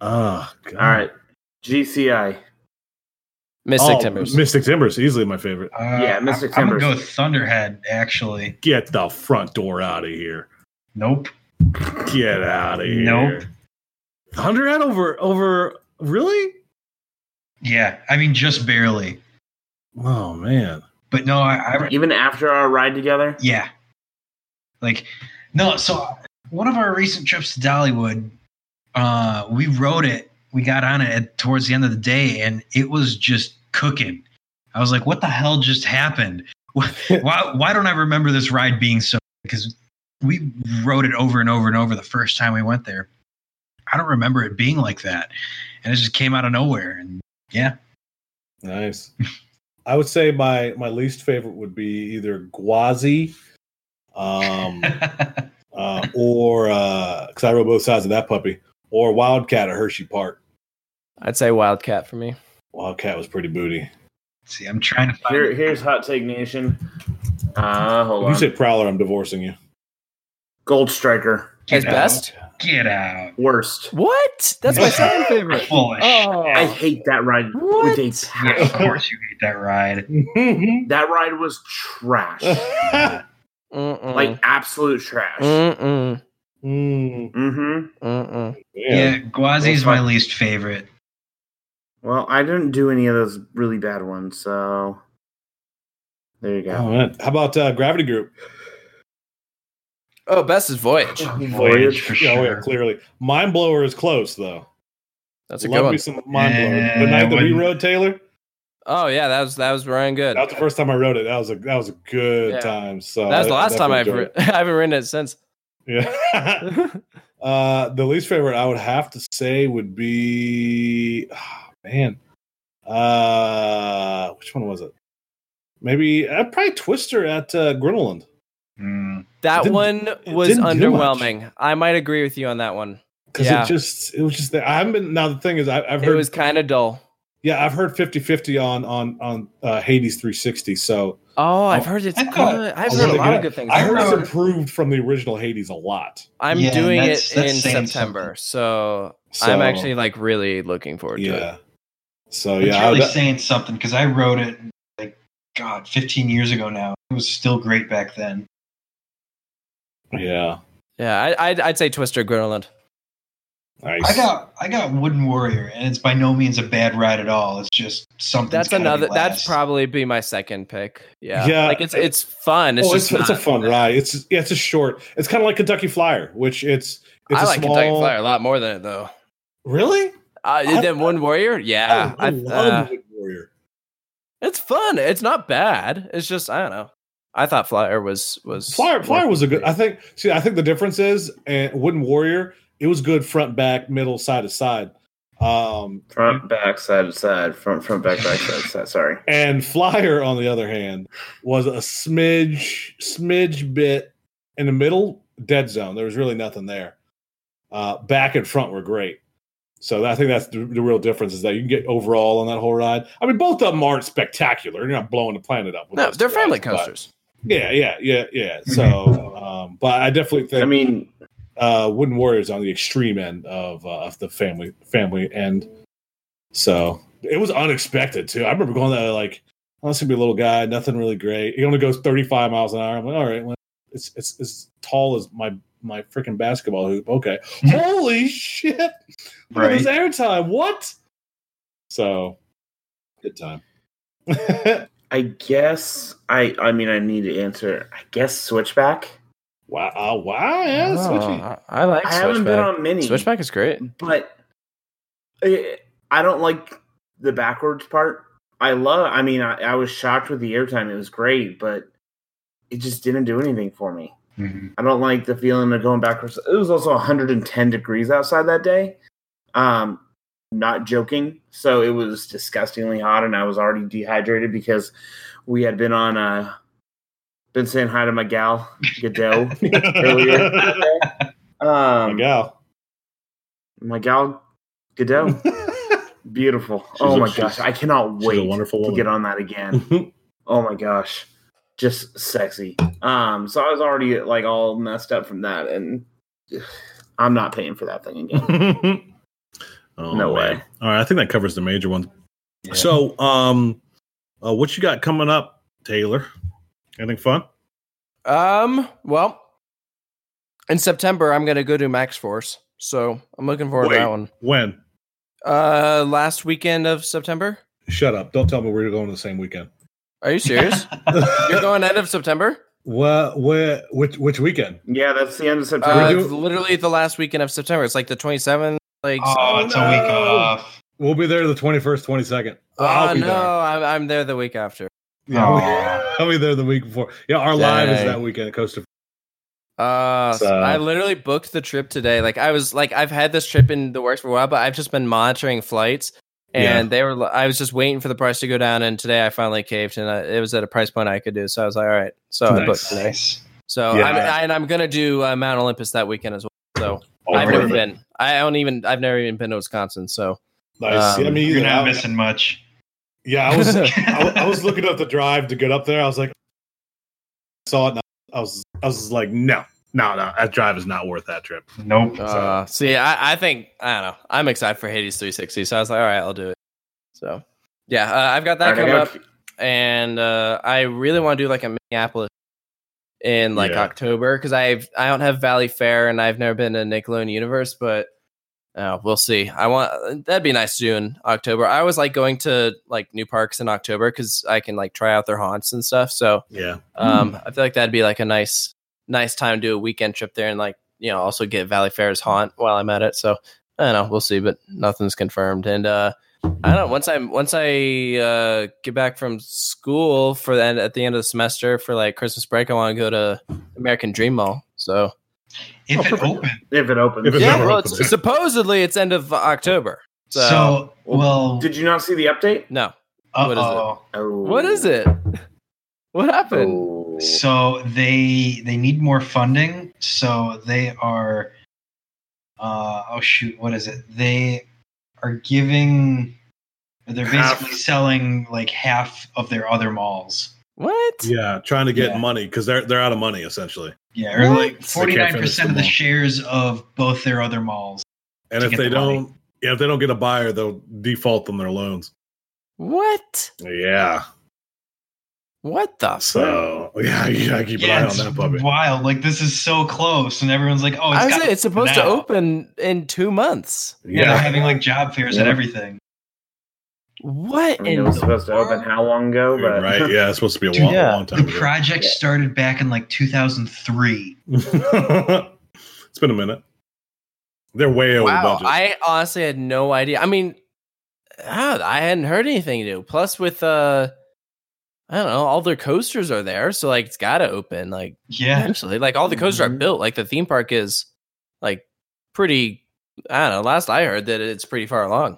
Oh god. All right. GCI. Mystic Oh, Timbers. Mystic Timbers, is easily my favorite. Uh, Yeah, Mystic I'm, I'm gonna Timbers. go Thunderhead. Actually, Get the front door out of here. nope. Get out of here. Nope. Thunderhead over over really? Yeah, I mean just barely. Oh man. But no, I, I Even after our ride together. yeah. Like no, so one of our recent trips to Dollywood, uh, we rode it. We got on it at, towards the end of the day, and it was just cooking. I was like, "What the hell just happened? Why? Why, don't I remember this ride being so?" Because we rode it over and over and over the first time we went there. I don't remember it being like that, and it just came out of nowhere. And yeah, Nice. I would say my my least favorite would be either Gwazi, um, uh, or because I rode both sides of that puppy, or Wildcat at Hershey Park. I'd say Wildcat for me. Wildcat was pretty booty. see, I'm trying to find. Here, here's Hot Take Nation. Uh, hold If you on. say Prowler, I'm divorcing you. Gold Striker. Get As out. best? Get out. Worst. What? That's my second favorite. Full of shit. Oh, I hate that ride What? with a Yeah, of course you hate that ride. That ride was trash. Like absolute trash. Mm-mm. Mm, Mm-hmm. Mm-mm. Yeah, yeah. Gwazi's That's my least favorite. Well, I didn't do any of those really bad ones, so there you go. Oh, man. How about uh, Gravity Group? Oh, best is Voyage. Voyage for Yeah, oh, yeah, sure. clearly. Mind Blower is close though. That's a Love good me one. some Mind Blower. Yeah, The night that we wouldn't- rode Taylor, Oh yeah, that was that was running good. that was the first time I wrote it. That was a that was a good Yeah. time. So That was the I- I last time I've definitely ri- I haven't ridden it since. Yeah. uh, the least favorite I would have to say would be, oh, man, uh, which one was it? Maybe uh, probably Twister at uh, Gröna Lund. Mm. that one was didn't do much. underwhelming. I might agree with you on that one. because Yeah. it just it was just there. I haven't been now. The thing is, I, I've heard It was kind of dull. yeah, I've heard 50-50 on on on uh, Hades three sixty. So Oh, I've heard it's I thought- good. I've heard a lot get of good things. I I heard it's improved from the original Hades a lot. I'm Yeah, doing it that's- that's in September, something. so, So, I'm actually like really looking forward to it. Yeah. So It's yeah, I really would- saying something because I wrote it like God, 15 years ago now. It was still great back then. yeah. Yeah, I, I'd, I'd say Twister Gröna Lund. Nice. I got I got Wooden Warrior, and it's by no means a bad ride at all. It's just something. That's another. That's probably be my second pick. Yeah, Yeah. like it's it's fun. It's oh, just it's, it's a not- fun ride. It's yeah, it's a short. It's kind of like Kentucky Flyer, which it's it's I a like small. Kentucky Flyer a lot more than it though. Really? Uh, I- then Wooden Warrior, yeah, I, I I- love uh, Wood Warrior. it's fun. It's not bad. It's just I don't know. I thought Flyer was was Flyer Flyer was a good. I think. See, I think the difference is, and Wooden Warrior, it was good front, back, middle, side to side. Um, Front, back, side to side. Front, front, back, back, side to side. Sorry. and Flyer, on the other hand, was a smidge, smidge bit in the middle, dead zone. There was really nothing there. Uh, back and front were great. So I think that's the, the real difference is that you can get overall on that whole ride. I mean, both of them aren't spectacular. You're not blowing the planet up. with No, they're two family coasters. Yeah, yeah, yeah, yeah. So, um, but I definitely think I mean, uh, Wooden Warriors on the extreme end of uh, of the family family end. So it was unexpected too. I remember going there like, oh, this gonna be a little guy, nothing really great. He only goes 35 miles an hour. I'm like, all right, well, it's it's as tall as my my freaking basketball hoop. Okay, holy shit! Look at this airtime. What? So, good time. I guess I. I mean, I need to answer. I guess Switchback. wow! Uh, wow! Yeah, Oh, switchy. I, I like I haven't been on mini. Switchback is great. but eh, I don't like the backwards part. I love. I mean, I, I was shocked with the airtime. It was great, but it just didn't do anything for me. Mhm. I don't like the feeling of going backwards. It was also 110 degrees outside that day. Um, not joking. So it was disgustingly hot, and I was already dehydrated because we had been on. Uh, been saying hi to my gal Godot earlier. My Um, gal. my gal Godot. Beautiful. She's oh a- my gosh. I cannot wait a wonderful to woman. get on that again. oh my gosh. Just sexy. Um, so I was already like all messed up from that and I'm not paying for that thing again. oh, No man. way. All right, I think that covers the major ones. Yeah. So, um, uh, what you got coming up, Taylor? Anything fun? Um, well, in September I'm gonna go to Maxx Force, so I'm looking forward Wait. to that one. When? Uh, last weekend of September. Shut up! Don't tell me we're going the same weekend. Are you serious? You're going end of September? What? Where? Which? Which weekend? yeah, that's the end of September. Uh, doing- it's literally the last weekend of September. It's like the 27th. Like, Oh, it's a week off. We'll be there the twenty first, twenty second. oh no, I'm, I'm there the week after. Yeah, Aw. I'll be there the week before. Yeah, our live is that weekend at Costa. Uh, So- I literally booked the trip today. Like, I was like, I've had this trip in the works for a while, but I've just been monitoring flights, and they were. I was just waiting for the price to go down, and today I finally caved, and I, it was at a price point I could do. So I was like, all right. So I Nice. booked today. Nice. So Yeah. I'm, and I'm gonna do uh, Mount Olympus that weekend as well. So Oh, I've never been. I don't even. I've never even been to Wisconsin. So Nice. Um, yeah, me You're not I- missing much. Yeah, I was. I, I was looking up the drive to get up there. I was like, saw it. And I was. I was like, no, no, no. That drive is not worth that trip. Nope. uh, see, I, I think I don't know. I'm excited for Hades 360. So I was like, all right, I'll do it. So yeah, uh, I've got that All right, coming got- up, and uh, I really want to do like a Minneapolis in like Yeah. October because I've I don't have Valley Fair and I've never been to Nickelodeon Universe, but uh, we'll see. I want that'd be nice to do in October. I always like going to like new parks in October because I can like try out their haunts and stuff. So Yeah. um, I feel like that'd be like a nice nice time to do a weekend trip there and like you know also get Valley Fair's haunt while I'm at it. So I don't know, we'll see, but nothing's confirmed. And uh, I don't know. Once I'm once I uh, get back from school for the end, at the end of the semester for like Christmas break, I want to go to American Dream Mall. So If Oh, it perfect. opened. if it opens. If it's yeah, well, open it's, supposedly it's end of October. So, So, well, Did you not see the update? no, uh what is it? oh. Oh. what is it? What happened? Oh. So they they need more funding. So they are. Uh, oh shoot! What is it? They are giving. They're Half. basically selling like half of their other malls. What? Yeah, trying to get Yeah. money because they're they're out of money essentially. Yeah, or What? like They forty can't nine finish percent the of the mall. shares of both their other malls. And if they the don't, yeah, if they don't get a buyer, they'll default on their loans. What? Yeah. What the? fuck? So yeah, you gotta keep an yeah, eye on it's that puppy. wild. Like this is so close, and everyone's like, "Oh, it's, I was it's supposed to open in two months. Yeah, they're having like job fairs and everything. What I mean, it was the supposed to open how long ago? But right? Yeah, it's supposed to be a Dude, long, yeah. long The time ago. project started back in like 2003. it's been a minute. They're way over Wow, budget. I honestly had no idea. I mean, ah, I hadn't heard anything new. Plus, with uh, I don't know, all their coasters are there, so like it's got to open. Like Yeah, eventually, like all the coasters are Mhm. built. Like the theme park is like pretty. I don't know. Last I heard that it's pretty far along.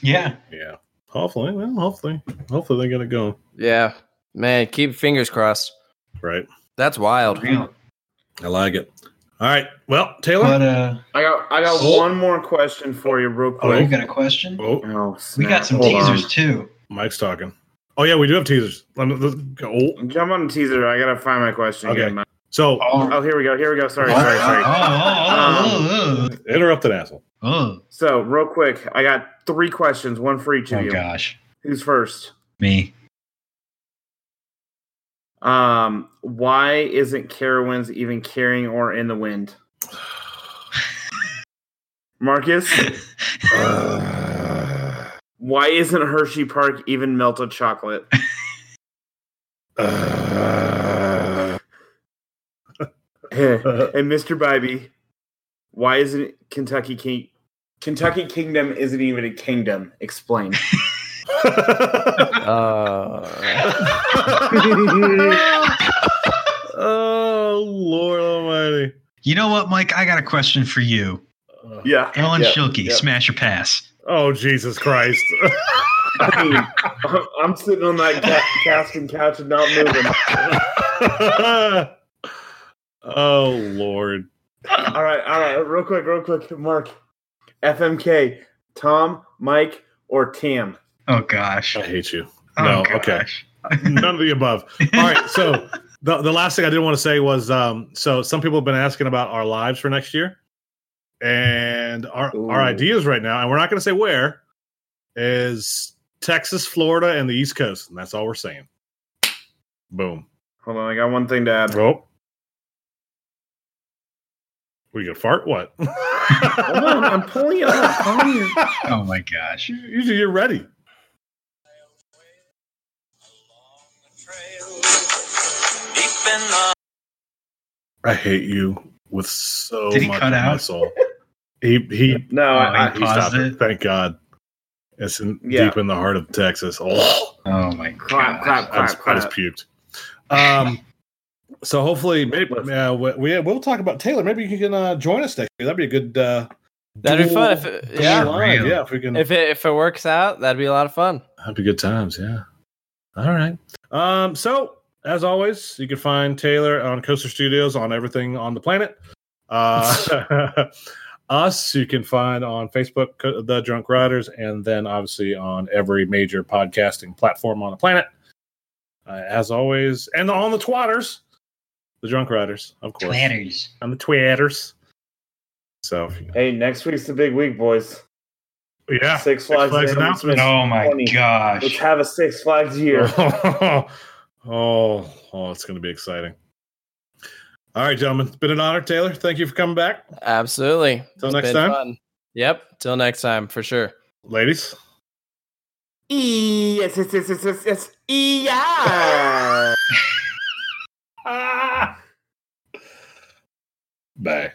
yeah. yeah. Hopefully, well, hopefully, hopefully they get it going. Yeah, man, keep fingers crossed. Right. That's wild. Real. I like it. All right. Well, Taylor. But uh, I got I got Oh. one more question for you, real oh, you quick. got a question? oh, Oh, We got some Hold on. teasers too. Mike's talking. Oh yeah, we do have teasers. Let me- let's go. Oh, Jump on the teaser. I gotta find my question. Okay. again. So Oh, Oh, here we go. Here we go. Sorry, oh, sorry, sorry. oh, oh, interrupted asshole. oh, oh. So, real quick, I got three questions, one for each of Oh, you. gosh, Who's first? me. Um, why isn't Carowinds even carrying or in the wind? Marcus, Uh, why isn't Hershey Park even melted chocolate? uh, and Mr. Bybee, why isn't Kentucky King Kentucky Kingdom isn't even a kingdom? Explain. Uh, oh Lord Almighty! You know what, Mike? I got a question for you. Uh, Yeah. Ellen yeah, Shilkey, yeah. smash or pass? Oh Jesus Christ! I mean, I'm- I'm sitting on that ca- cast and couch and not moving. oh Lord! All right, all right, real quick, real quick, Mark. FMK, Tom, Mike, or Tam? Oh gosh. I hate you. Oh, No, okay. None of the above. All right, so the the last thing I did want to say was um so some people have been asking about our lives for next year. And our Ooh. our ideas right now, and we're not going to say where, is Texas, Florida, and the East Coast, and that's all we're saying. Boom. Hold on, I got one thing to add. Oh. We gonna fart? What? Hold on, I'm pulling it up. on you. Oh my gosh. Usually you're ready. I hate you with so Did he much cut of my out? soul. He he No, I, he paused stopped it. it? Thank God. It's in, Yeah. deep in the heart of Texas. Oh, Oh my Clap, god. clap, I just, I just puked. Um, so hopefully, maybe Listen. uh, we, we we'll talk about Taylor. Maybe you can uh, join us next year. That'd be a good. Uh, that'd be fun. If it, yeah, live. Yeah. If we can, if it if it works out, that'd be a lot of fun. That'd be good times, yeah. All right. Um, so as always, you can find Taylor on Coaster Studios on everything on the planet. Uh, us, you can find on Facebook, The Drunk Riders, and then obviously on every major podcasting platform on the planet. Uh, as always, and on the Twatters, The Drunk Riders, of course, Platters. on the Twitters. So, Hey, next week's the big week, boys. yeah, Six Flags announcement. announcement. Oh my 20. Let's have a Six Flags year. oh, oh, it's going to be exciting. All right, gentlemen. It's been an honor, Taylor. Thank you for coming back. Absolutely. Till next been time. fun. Yep. Till next time for sure. Ladies, Yes, yes, yes, yes, yes, yes. Yeah. bye.